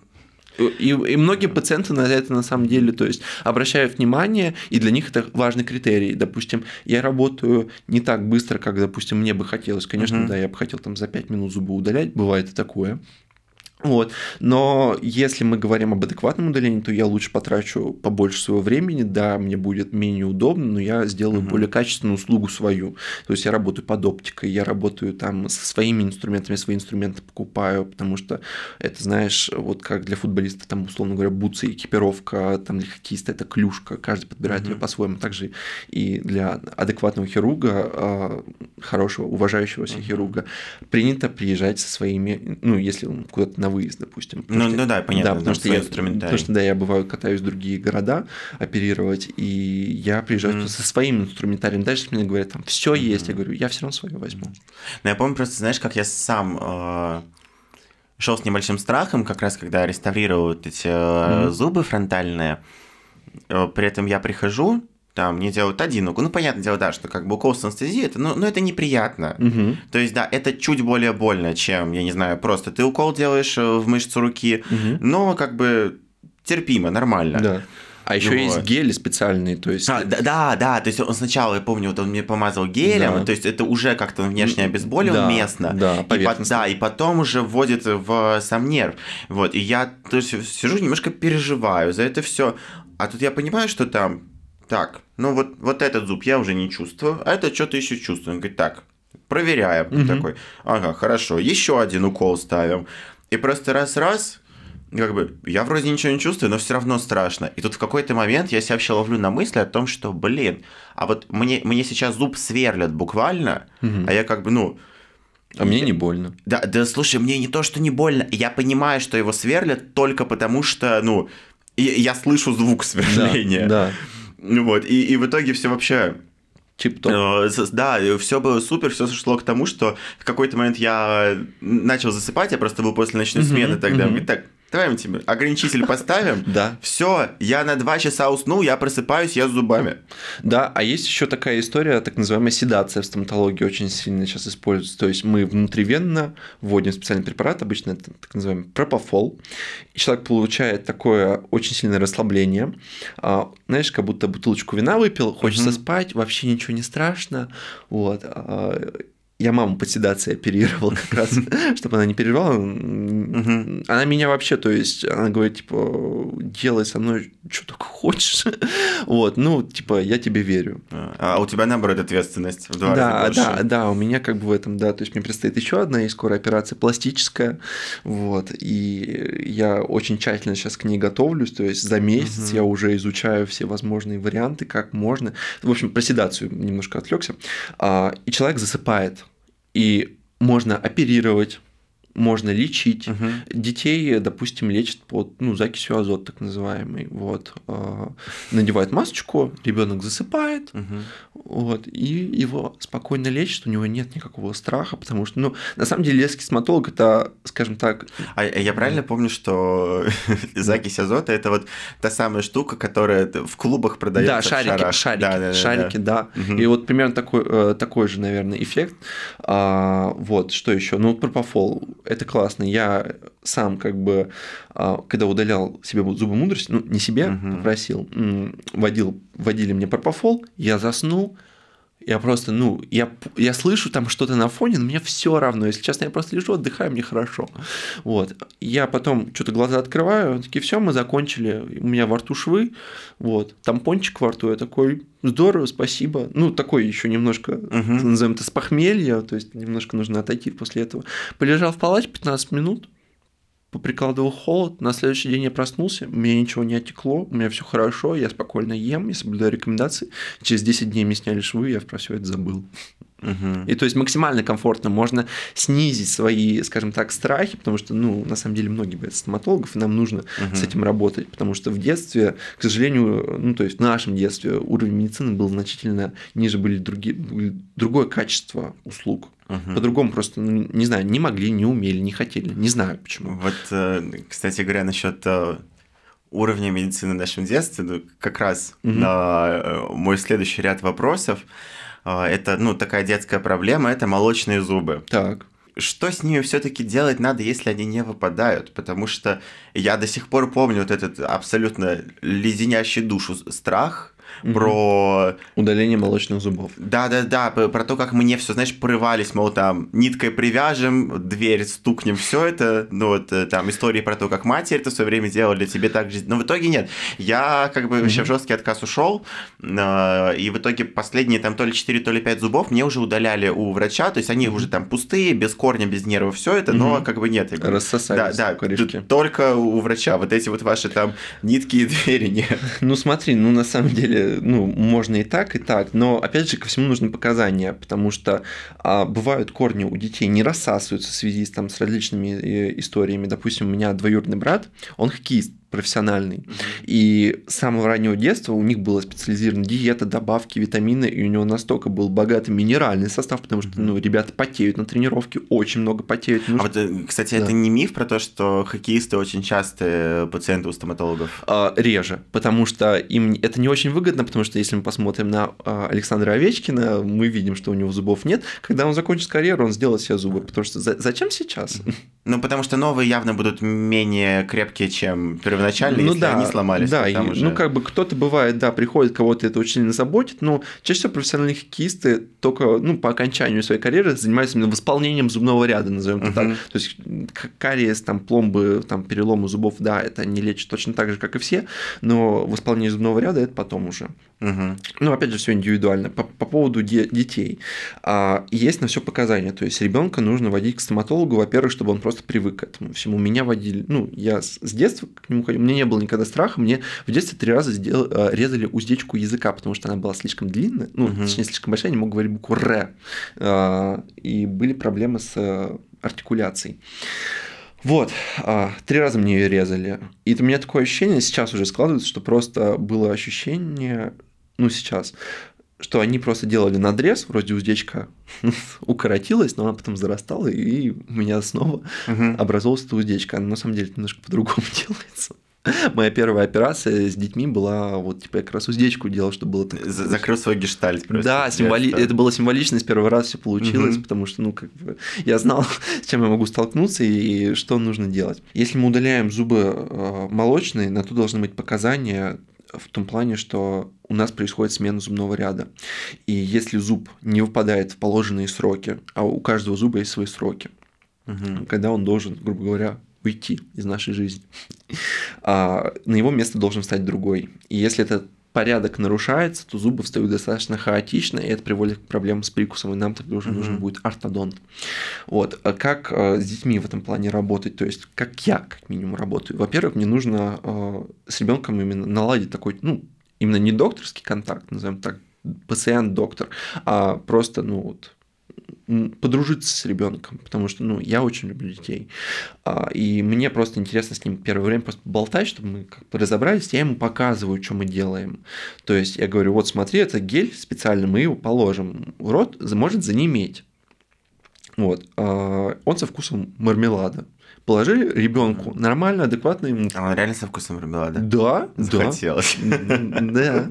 и, и многие пациенты на это на самом деле, то есть обращают внимание, и для них это важный критерий. Допустим, я работаю не так быстро, как, допустим, мне бы хотелось. Конечно, uh да, я бы хотел там за 5 минут зубы удалять, бывает и такое. Вот. Но если мы говорим об адекватном удалении, то я лучше потрачу побольше своего времени, да, мне будет менее удобно, но я сделаю угу. более качественную услугу свою. То есть я работаю под оптикой, я работаю там со своими инструментами, свои инструменты покупаю, потому что это, знаешь, вот как для футболиста, там, условно говоря, бутсы, экипировка, там для хоккеиста это клюшка, каждый подбирает угу. ее по-своему. Также и для адекватного хирурга, а, хорошего, уважающегося угу. хирурга, принято приезжать со своими, ну, если он куда-то на выезд, допустим. Ну, что, ну да, понятно, да, потому что, я, потому что да, я бываю катаюсь в другие города оперировать, и я приезжаю mm. со своим инструментарием. Дальше мне говорят, там все mm-hmm. есть, я говорю, я все равно свое возьму. Ну, я помню просто, знаешь, как я сам э, шел с небольшим страхом, как раз когда реставрировал вот эти mm-hmm. зубы фронтальные. Э, при этом я прихожу, там не делают один укол. Ну, понятное дело, да, что как бы укол с анестезией, это, ну, ну, это неприятно. Угу. То есть, да, это чуть более больно, чем, я не знаю, просто ты укол делаешь э, в мышцу руки, угу. но как бы терпимо, нормально. Да. А еще вот. есть гели специальные, то есть. А, да, да, да, то есть он сначала, я помню, вот он мне помазал гелем, да. то есть это уже как-то внешне обезболил да, местно. Да, и, по, да, и потом уже вводит в сам нерв. Вот, и я то есть, сижу немножко переживаю за это все. А тут я понимаю, что там так, ну вот, вот этот зуб я уже не чувствую, а это что-то еще чувствую. Он говорит, так, проверяем. Угу. Такой, ага, хорошо, еще один укол ставим. И просто раз-раз, как бы, я вроде ничего не чувствую, но все равно страшно. И тут в какой-то момент я себя вообще ловлю на мысли о том, что, блин, а вот мне, мне сейчас зуб сверлят буквально, угу. а я как бы, ну, а мне не больно. Да, да, слушай, мне не то, что не больно. Я понимаю, что его сверлят только потому, что, ну, я слышу звук сверления. Да, да. Ну вот, и, и в итоге все вообще Тип-топ. Э, да, все было супер, все сошло к тому, что в какой-то момент я начал засыпать, я просто был после ночной смены тогда. Mm-hmm. Так, давай тебе ограничитель поставим. Да. Все, я на два часа уснул, я просыпаюсь, я с зубами. Да, а есть еще такая история, так называемая седация в стоматологии очень сильно сейчас используется. То есть мы внутривенно вводим специальный препарат, обычно это так называемый пропофол, и человек получает такое очень сильное расслабление. А, знаешь, как будто бутылочку вина выпил, хочется угу. спать, вообще ничего не страшно. Вот а, я маму под седацией оперировал как раз, чтобы она не переживала. Она меня вообще, то есть, она говорит, типа, делай со мной что только хочешь. вот, ну, типа, я тебе верю. А у тебя, наоборот, ответственность в два да, раза больше. Да, да, у меня как бы в этом, да, то есть, мне предстоит еще одна и скоро операция пластическая, вот, и я очень тщательно сейчас к ней готовлюсь, то есть, за месяц я уже изучаю все возможные варианты, как можно. В общем, про седацию немножко отвлекся. А, и человек засыпает и можно оперировать, можно лечить. Мгм. Детей, допустим, лечат под ну, закисью азот, так называемый. Вот. А, Надевают масочку, ребенок засыпает, Мгм. вот, и его спокойно лечат, у него нет никакого страха, потому что, ну, на самом деле, детский стоматолог это, скажем так, А я правильно помню, что закись азота это вот та самая штука, которая в клубах продается да, шарики, шарики, Да, да, шарики, да. да. Мгм. И вот примерно такой, э, такой же, наверное, эффект. А, вот, что еще? Ну, вот пропофол, это классно. Я сам как бы, а, когда удалял себе зубы мудрости, ну, не себе, Мгм. попросил, водил, водили мне пропофол, я заснул, я просто, ну, я, я слышу там что-то на фоне, но мне все равно. Если честно, я просто лежу, отдыхаю, мне хорошо. Вот. Я потом что-то глаза открываю, такие, все, мы закончили. У меня во рту швы, вот. Тампончик во рту, я такой, здорово, спасибо. Ну, такой еще немножко, Мгм. назовем это, с похмелья, то есть немножко нужно отойти после этого. Полежал в палате 15 минут, поприкладывал холод, на следующий день я проснулся, у меня ничего не отекло, у меня все хорошо, я спокойно ем, я соблюдаю рекомендации. Через 10 дней мне сняли швы, я про все это забыл. Мгм. И то есть максимально комфортно можно снизить свои, скажем так, страхи, потому что, ну, на самом деле многие боятся стоматологов, и нам нужно Мгм. с этим работать, потому что в детстве, к сожалению, ну, то есть в нашем детстве уровень медицины был значительно ниже, были другие, другое качество услуг. Мгм. По-другому просто, ну, не знаю, не могли, не умели, не хотели, не знаю почему. Вот, э, кстати говоря, насчет э, уровня медицины в нашем детстве, ну, как раз Мгм. на э, мой следующий ряд вопросов, это, ну, такая детская проблема, это молочные зубы. Так. Что с ними все-таки делать надо, если они не выпадают? Потому что я до сих пор помню вот этот абсолютно леденящий душу страх Мгм. про Удаление молочных зубов. да-да-да, про то, как мне все, знаешь, порывались, мол, там, ниткой привяжем, дверь стукнем, все это, ну, вот, э, там, истории про то, как матери это в свое время делали, тебе так же, но в итоге нет. Я, как бы, вообще в жесткий отказ ушел, э, и в итоге последние, там, то ли 4, то ли 5 зубов мне уже удаляли у врача, то есть они уже там пустые, без корня, без нервов, все это, но, Мгм. как бы, нет. Говорю, да, Рассосались да, корешки. только у врача, вот эти вот ваши там нитки и двери нет. Ну смотри, ну на самом деле, ну можно и так, и так, но опять же ко всему нужны показания, потому что а, бывают корни у детей не рассасываются в связи с, там, с различными э, историями. Допустим, у меня двоюродный брат, он хоккеист профессиональный, и с самого раннего детства у них была специализированная диета, добавки, витамины, и у него настолько был богатый минеральный состав, потому что ну, ребята потеют на тренировке, очень много потеют. А нужно- вот, э, кстати, Да. это не миф про то, что хоккеисты очень частые пациенты у стоматологов? А, реже, потому что им это не очень выгодно, потому что если мы посмотрим на а, Александра Овечкина, мы видим, что у него зубов нет. Когда он закончит карьеру, он сделает себе зубы, потому что за- зачем сейчас? Ну, потому что новые явно будут менее крепкие, чем первоначальные, ну если да, они сломались. да, и, уже- ну как бы кто-то бывает, да, приходит, кого-то это очень сильно заботит, но чаще всего профессиональные хоккеисты только, ну, по окончанию своей карьеры занимаются именно восполнением зубного ряда, назовем это так. Мгм. То есть кариес, там, пломбы, там, переломы зубов, да, это они лечат точно так же, как и все, но восполнение зубного ряда это потом уже. Мгм. Ну, опять же, все индивидуально. По, по поводу де- детей. А, есть на все показания. То есть ребенка нужно водить к стоматологу, во-первых, чтобы он просто привык к этому всему. Меня водили, ну, я с, с детства к нему ходил, у меня не было никогда страха. Мне в детстве три раза сдел- а, резали уздечку языка, потому что она была слишком длинная, ну, Мгм. точнее, слишком большая, я не мог говорить букву Р. А, и были проблемы с э, артикуляцией. Вот, а, три раза мне ее резали. И у меня такое ощущение сейчас уже складывается, что просто было ощущение, ну сейчас, что они просто делали надрез, вроде уздечка укоротилась, но она потом зарастала, и у меня снова образовалась эта уздечка. Но на самом деле немножко по-другому делается. Моя первая операция с детьми была, вот, типа, я как раз уздечку делал, чтобы было так... За- Закрыл свой гештальт просто. Да, символи... Это было символично, с первого раза все получилось, Мгм. потому что, ну, как бы, я знал, с чем я могу столкнуться и что нужно делать. Если мы удаляем зубы э, молочные, на то должны быть показания в том плане, что у нас происходит смена зубного ряда. И если зуб не выпадает в положенные сроки, а у каждого зуба есть свои сроки, Мгм. когда он должен, грубо говоря, уйти из нашей жизни. А на его место должен стать другой. И если этот порядок нарушается, то зубы встают достаточно хаотично, и это приводит к проблемам с прикусом, и нам тогда уже нужен будет ортодонт. Вот. А как э, с детьми в этом плане работать? То есть, как я, как минимум, работаю? Во-первых, мне нужно э, с ребенком именно наладить такой, ну, именно не докторский контакт, назовем так, пациент-доктор, а просто, ну, вот, подружиться с ребенком, потому что, ну, я очень люблю детей. А, и мне просто интересно с ним первое время просто болтать, чтобы мы как бы разобрались. Я ему показываю, что мы делаем. То есть я говорю, вот смотри, это гель специально, мы его положим в рот, может занеметь. Вот. А, он со вкусом мармелада. Положили ребенку нормально, адекватно ему. А он реально со вкусом мармелада? Да, Захотелось. Да.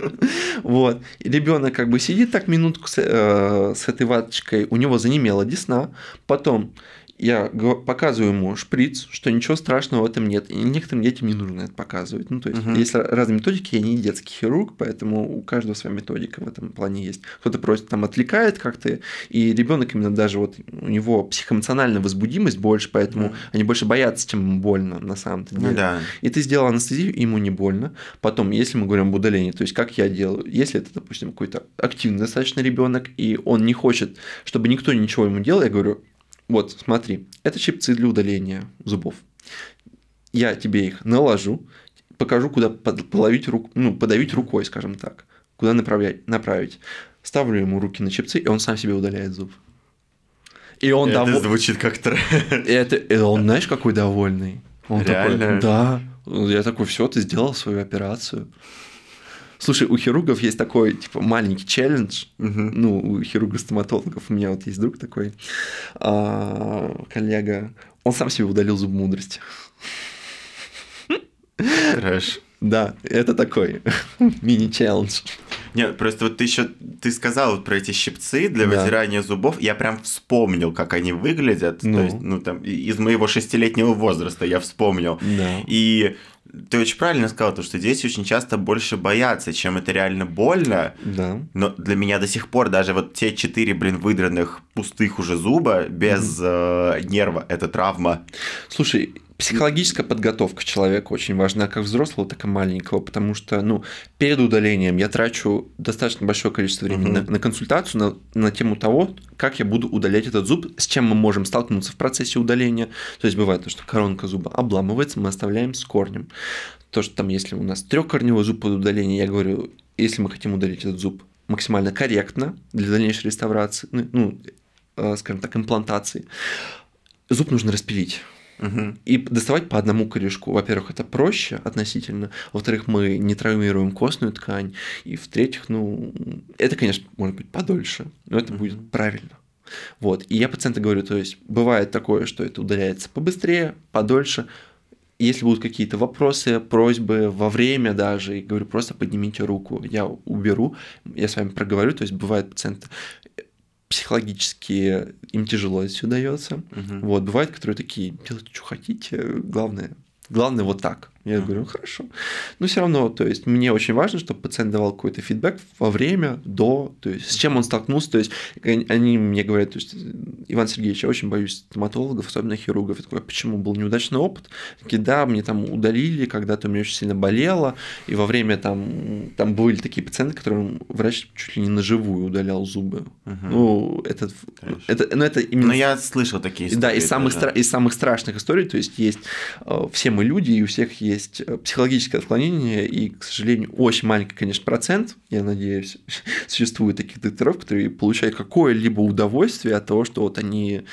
Вот. И ребенок как бы сидит так минутку с, э, с этой ваточкой, у него занемела десна, потом я показываю ему шприц, что ничего страшного в этом нет. И некоторым детям не нужно это показывать. Ну, то есть, uh-huh. есть разные методики, я не детский хирург, поэтому у каждого своя методика в этом плане есть. Кто-то просто там отвлекает как-то, и ребенок именно даже вот у него психоэмоциональная возбудимость больше, поэтому uh-huh. они больше боятся, чем ему больно на самом-то деле. Ну, да. И ты сделал анестезию, ему не больно. Потом, если мы говорим об удалении, то есть как я делаю, если это, допустим, какой-то активный достаточно ребенок, и он не хочет, чтобы никто ничего ему делал, я говорю, вот, смотри, это щипцы для удаления зубов. Я тебе их наложу, покажу, куда половить руку, ну, подавить рукой, скажем так, куда направлять, направить. Ставлю ему руки на щипцы, и он сам себе удаляет зуб. И он это дов... звучит как тренд. Это, это он, знаешь, какой довольный. Он Реально? такой, да. Я такой, все, ты сделал свою операцию. Слушай, у хирургов есть такой, типа, маленький челлендж. Угу. Ну, у хирургов-стоматологов у меня вот есть друг такой, а, коллега. Он сам себе удалил зуб мудрости. Хорошо. Да, это такой мини-челлендж. Нет, просто вот ты еще ты сказал вот про эти щипцы для да. вытирания зубов. Я прям вспомнил, как они выглядят. Ну. То есть, ну там из моего шестилетнего возраста я вспомнил. Да. И ты очень правильно сказал, то, что дети очень часто больше боятся, чем это реально больно. Да. Но для меня до сих пор даже вот те четыре, блин, выдранных пустых уже зуба без угу. э, нерва это травма. Слушай, психологическая подготовка человека очень важна, как взрослого, так и маленького, потому что, ну, перед удалением я трачу достаточно большое количество времени угу. на, на консультацию на, на тему того, как я буду удалять этот зуб, с чем мы можем столкнуться в процессе удаления. То есть бывает то, что коронка зуба обламывается, мы оставляем с корнем. То, что там, если у нас трехкорневой зуб под удаление, я говорю, если мы хотим удалить этот зуб максимально корректно для дальнейшей реставрации, ну, э, скажем так, имплантации, зуб нужно распилить. Угу. И доставать по одному корешку. Во-первых, это проще относительно. Во-вторых, мы не травмируем костную ткань. И в-третьих, ну, это, конечно, может быть подольше, но это угу. будет правильно. Вот. И я пациенту говорю, то есть бывает такое, что это удаляется побыстрее, подольше. Если будут какие-то вопросы, просьбы во время даже, и говорю, просто поднимите руку, я уберу, я с вами проговорю. То есть бывает пациенты, психологически им тяжело это все дается. Угу. Вот, бывают, которые такие, делайте, что хотите, главное, главное вот так. Я говорю, ну хорошо. Но все равно, то есть мне очень важно, чтобы пациент давал какой-то фидбэк во время, до, то есть с чем он столкнулся. То есть они мне говорят, то есть, Иван Сергеевич, я очень боюсь стоматологов, особенно хирургов. Я такой, «А почему был неудачный опыт? Такие, да, мне там удалили, когда-то у меня очень сильно болело, и во время там, там были такие пациенты, которым врач чуть ли не наживую удалял зубы. Угу. Ну, это, это, ну, это именно... Но я слышал такие истории. Да, из самых, стра... из самых страшных историй, то есть есть э, все мы люди, и у всех есть есть э, психологическое отклонение, и, к сожалению, очень маленький, конечно, процент, я надеюсь, существует таких докторов, которые получают какое-либо удовольствие от того, что вот они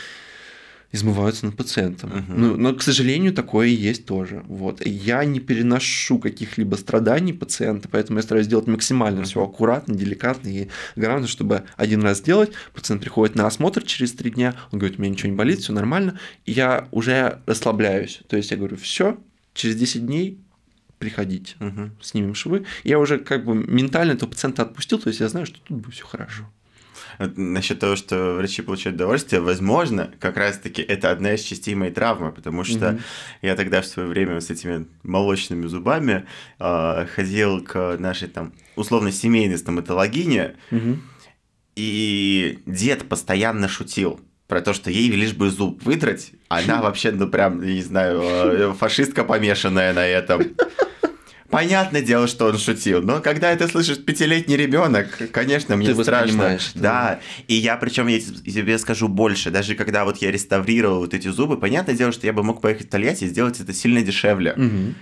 измываются над пациентом. Uh-huh. Ну, но, к сожалению, такое и есть тоже. Вот. Я не переношу каких-либо страданий пациента, поэтому я стараюсь сделать максимально uh-huh. все аккуратно, деликатно и грамотно, чтобы один раз сделать. Пациент приходит на осмотр через три дня, он говорит, у меня ничего не болит, все нормально, и я уже расслабляюсь. То есть я говорю, все, через 10 дней приходите, угу. снимем швы. Я уже как бы ментально этого пациента отпустил, то есть я знаю, что тут будет все хорошо. Насчет того, что врачи получают удовольствие, возможно, как раз-таки это одна из частей моей травмы, потому что угу. я тогда в свое время с этими молочными зубами э, ходил к нашей там условно семейной стоматологине, угу. и дед постоянно шутил про то, что ей лишь бы зуб выдрать, она вообще, ну прям, не знаю, э, фашистка помешанная на этом. Понятное дело, что он шутил, но когда это слышит пятилетний ребенок, конечно, мне Ты страшно. Да. да, и я причем я тебе скажу больше, даже когда вот я реставрировал вот эти зубы, понятное дело, что я бы мог поехать в Тольятти и сделать это сильно дешевле. Угу.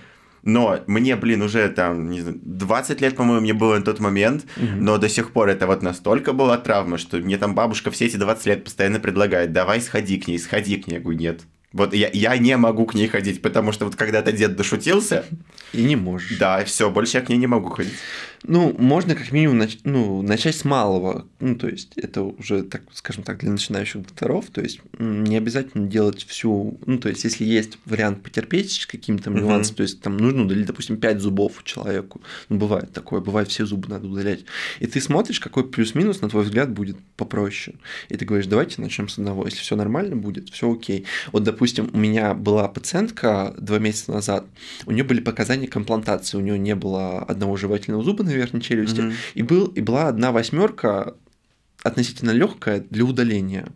Но мне, блин, уже там, не знаю, 20 лет, по-моему, мне было на тот момент, угу. но до сих пор это вот настолько была травма, что мне там бабушка все эти 20 лет постоянно предлагает, давай сходи к ней, сходи к ней. Я говорю, нет, вот я, я не могу к ней ходить, потому что вот когда-то дед дошутился. И не можешь. Да, все, больше я к ней не могу ходить. Ну, можно как минимум нач- ну, начать с малого. Ну, то есть, это уже, так, скажем так, для начинающих докторов. То есть, не обязательно делать всю... Ну, то есть, если есть вариант потерпеть с какими-то нюансами, uh-huh. то есть, там нужно удалить, допустим, 5 зубов человеку. Ну, бывает такое, бывает все зубы надо удалять. И ты смотришь, какой плюс-минус, на твой взгляд, будет попроще. И ты говоришь, давайте начнем с одного. Если все нормально будет, все окей. Вот, допустим, у меня была пациентка два месяца назад, у нее были показания к имплантации, у нее не было одного жевательного зуба на верхней челюсти, mm-hmm. и, был, и была одна восьмерка относительно легкая для удаления.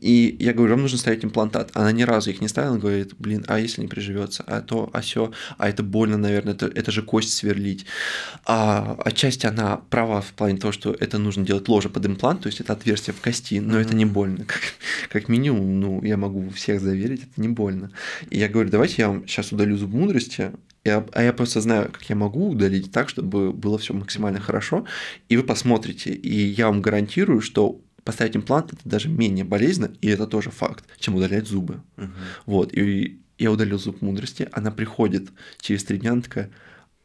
И я говорю, вам нужно ставить имплантат. Она ни разу их не ставила, говорит, блин, а если не приживется, а то, а все, а это больно, наверное, это, это же кость сверлить. А отчасти она права в плане того, что это нужно делать ложе под имплант, то есть это отверстие в кости, но mm-hmm. это не больно. Как, как минимум, ну, я могу всех заверить, это не больно. И я говорю, давайте я вам сейчас удалю зуб мудрости, я, а я просто знаю, как я могу удалить так, чтобы было все максимально хорошо, и вы посмотрите, и я вам гарантирую, что поставить имплант это даже менее болезненно, и это тоже факт, чем удалять зубы. Угу. Вот, и я удалил зуб мудрости, она приходит через три дня, она такая,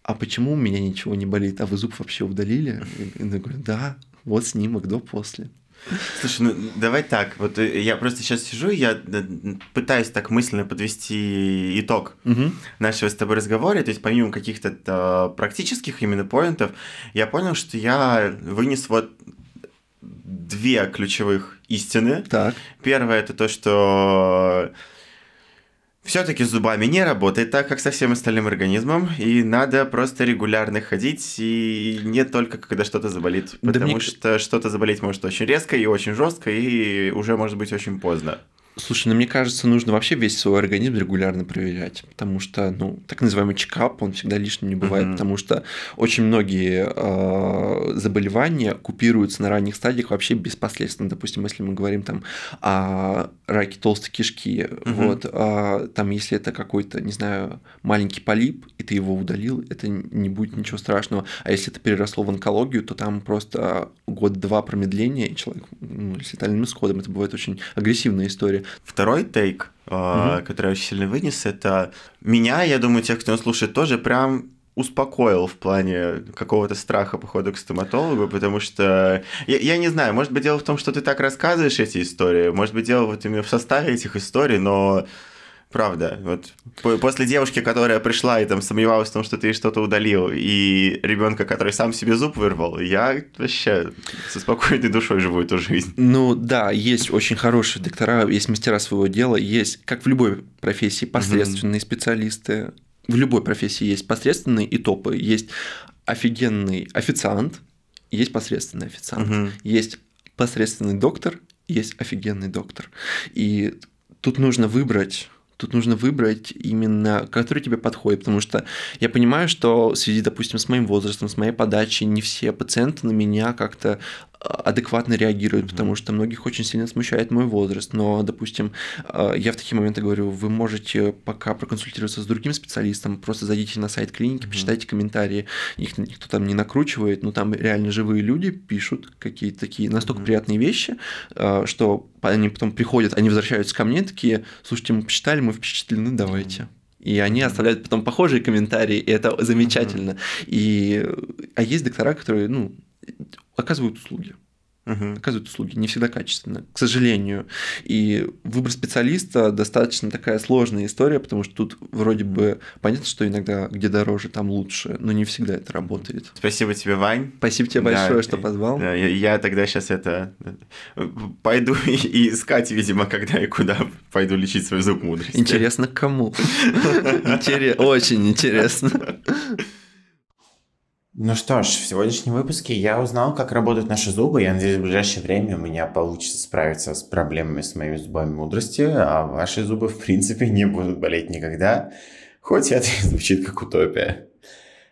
а почему у меня ничего не болит, а вы зуб вообще удалили? И я говорю, да, вот снимок до после. Слушай, ну давай так, вот э, я просто сейчас сижу, я э, пытаюсь так мысленно подвести итог угу. нашего с тобой разговора, то есть помимо каких-то э, практических именно поинтов, я понял, что я вынес вот две ключевых истины. Так. Первое это то, что все-таки зубами не работает так, как со всем остальным организмом, и надо просто регулярно ходить, и не только когда что-то заболит, потому да мне... что что-то заболеть может очень резко и очень жестко, и уже может быть очень поздно. Слушай, ну мне кажется, нужно вообще весь свой организм регулярно проверять, потому что, ну, так называемый чекап, он всегда лишним не бывает, mm-hmm. потому что очень многие э, заболевания купируются на ранних стадиях вообще беспоследственно. Допустим, если мы говорим там о раке толстой кишки, mm-hmm. вот, э, там, если это какой-то, не знаю, маленький полип, и ты его удалил, это не будет ничего страшного. А если это переросло в онкологию, то там просто год-два промедления, и человек ну, с летальным исходом. Это бывает очень агрессивная история. Второй тейк, mm-hmm. который я очень сильно вынес, это меня, я думаю, тех, кто слушает, тоже прям успокоил в плане какого-то страха похода к стоматологу, потому что я, я не знаю, может быть дело в том, что ты так рассказываешь эти истории, может быть дело вот именно в составе этих историй, но Правда. Вот после девушки, которая пришла и там сомневалась в том, что ты что-то удалил, и ребенка, который сам себе зуб вырвал, я вообще со спокойной душой живу эту жизнь. Ну да, есть очень хорошие доктора, есть мастера своего дела, есть, как в любой профессии, посредственные mm-hmm. специалисты. В любой профессии есть посредственные и топы. Есть офигенный официант, есть посредственный официант. Mm-hmm. Есть посредственный доктор, есть офигенный доктор. И тут нужно выбрать Тут нужно выбрать именно, который тебе подходит, потому что я понимаю, что в связи, допустим, с моим возрастом, с моей подачей, не все пациенты на меня как-то адекватно реагируют, mm-hmm. потому что многих очень сильно смущает мой возраст. Но, допустим, э, я в такие моменты говорю, вы можете пока проконсультироваться с другим специалистом, просто зайдите на сайт клиники, mm-hmm. почитайте комментарии, их никто там не накручивает, но там реально живые люди пишут какие-то такие настолько mm-hmm. приятные вещи, э, что они потом приходят, они возвращаются ко мне такие, слушайте, мы почитали, мы впечатлены, давайте. Mm-hmm. И они оставляют потом похожие комментарии, и это замечательно. Mm-hmm. И, а есть доктора, которые, ну, оказывают услуги. Угу. Оказывают услуги, не всегда качественно, к сожалению. И выбор специалиста достаточно такая сложная история, потому что тут вроде бы понятно, что иногда где дороже, там лучше, но не всегда это работает. Спасибо тебе, Вань. Спасибо тебе большое, да, что позвал. Да, я, я тогда сейчас это пойду и, и искать, видимо, когда и куда пойду лечить свой зуб мудрости. Интересно, кому? Очень интересно. Ну что ж, в сегодняшнем выпуске я узнал, как работают наши зубы. Я надеюсь, в ближайшее время у меня получится справиться с проблемами с моими зубами мудрости, а ваши зубы, в принципе, не будут болеть никогда, хоть это и звучит как утопия.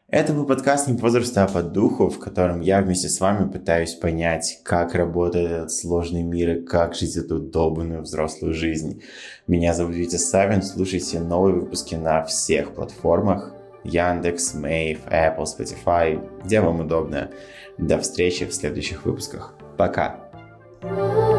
Это был подкаст «Не по а по духу», в котором я вместе с вами пытаюсь понять, как работает этот сложный мир и как жить эту долбанную взрослую жизнь. Меня зовут Витя Савин, слушайте новые выпуски на всех платформах. Яндекс, Мэйв, Apple, Spotify, где вам удобно. До встречи в следующих выпусках. Пока! thank you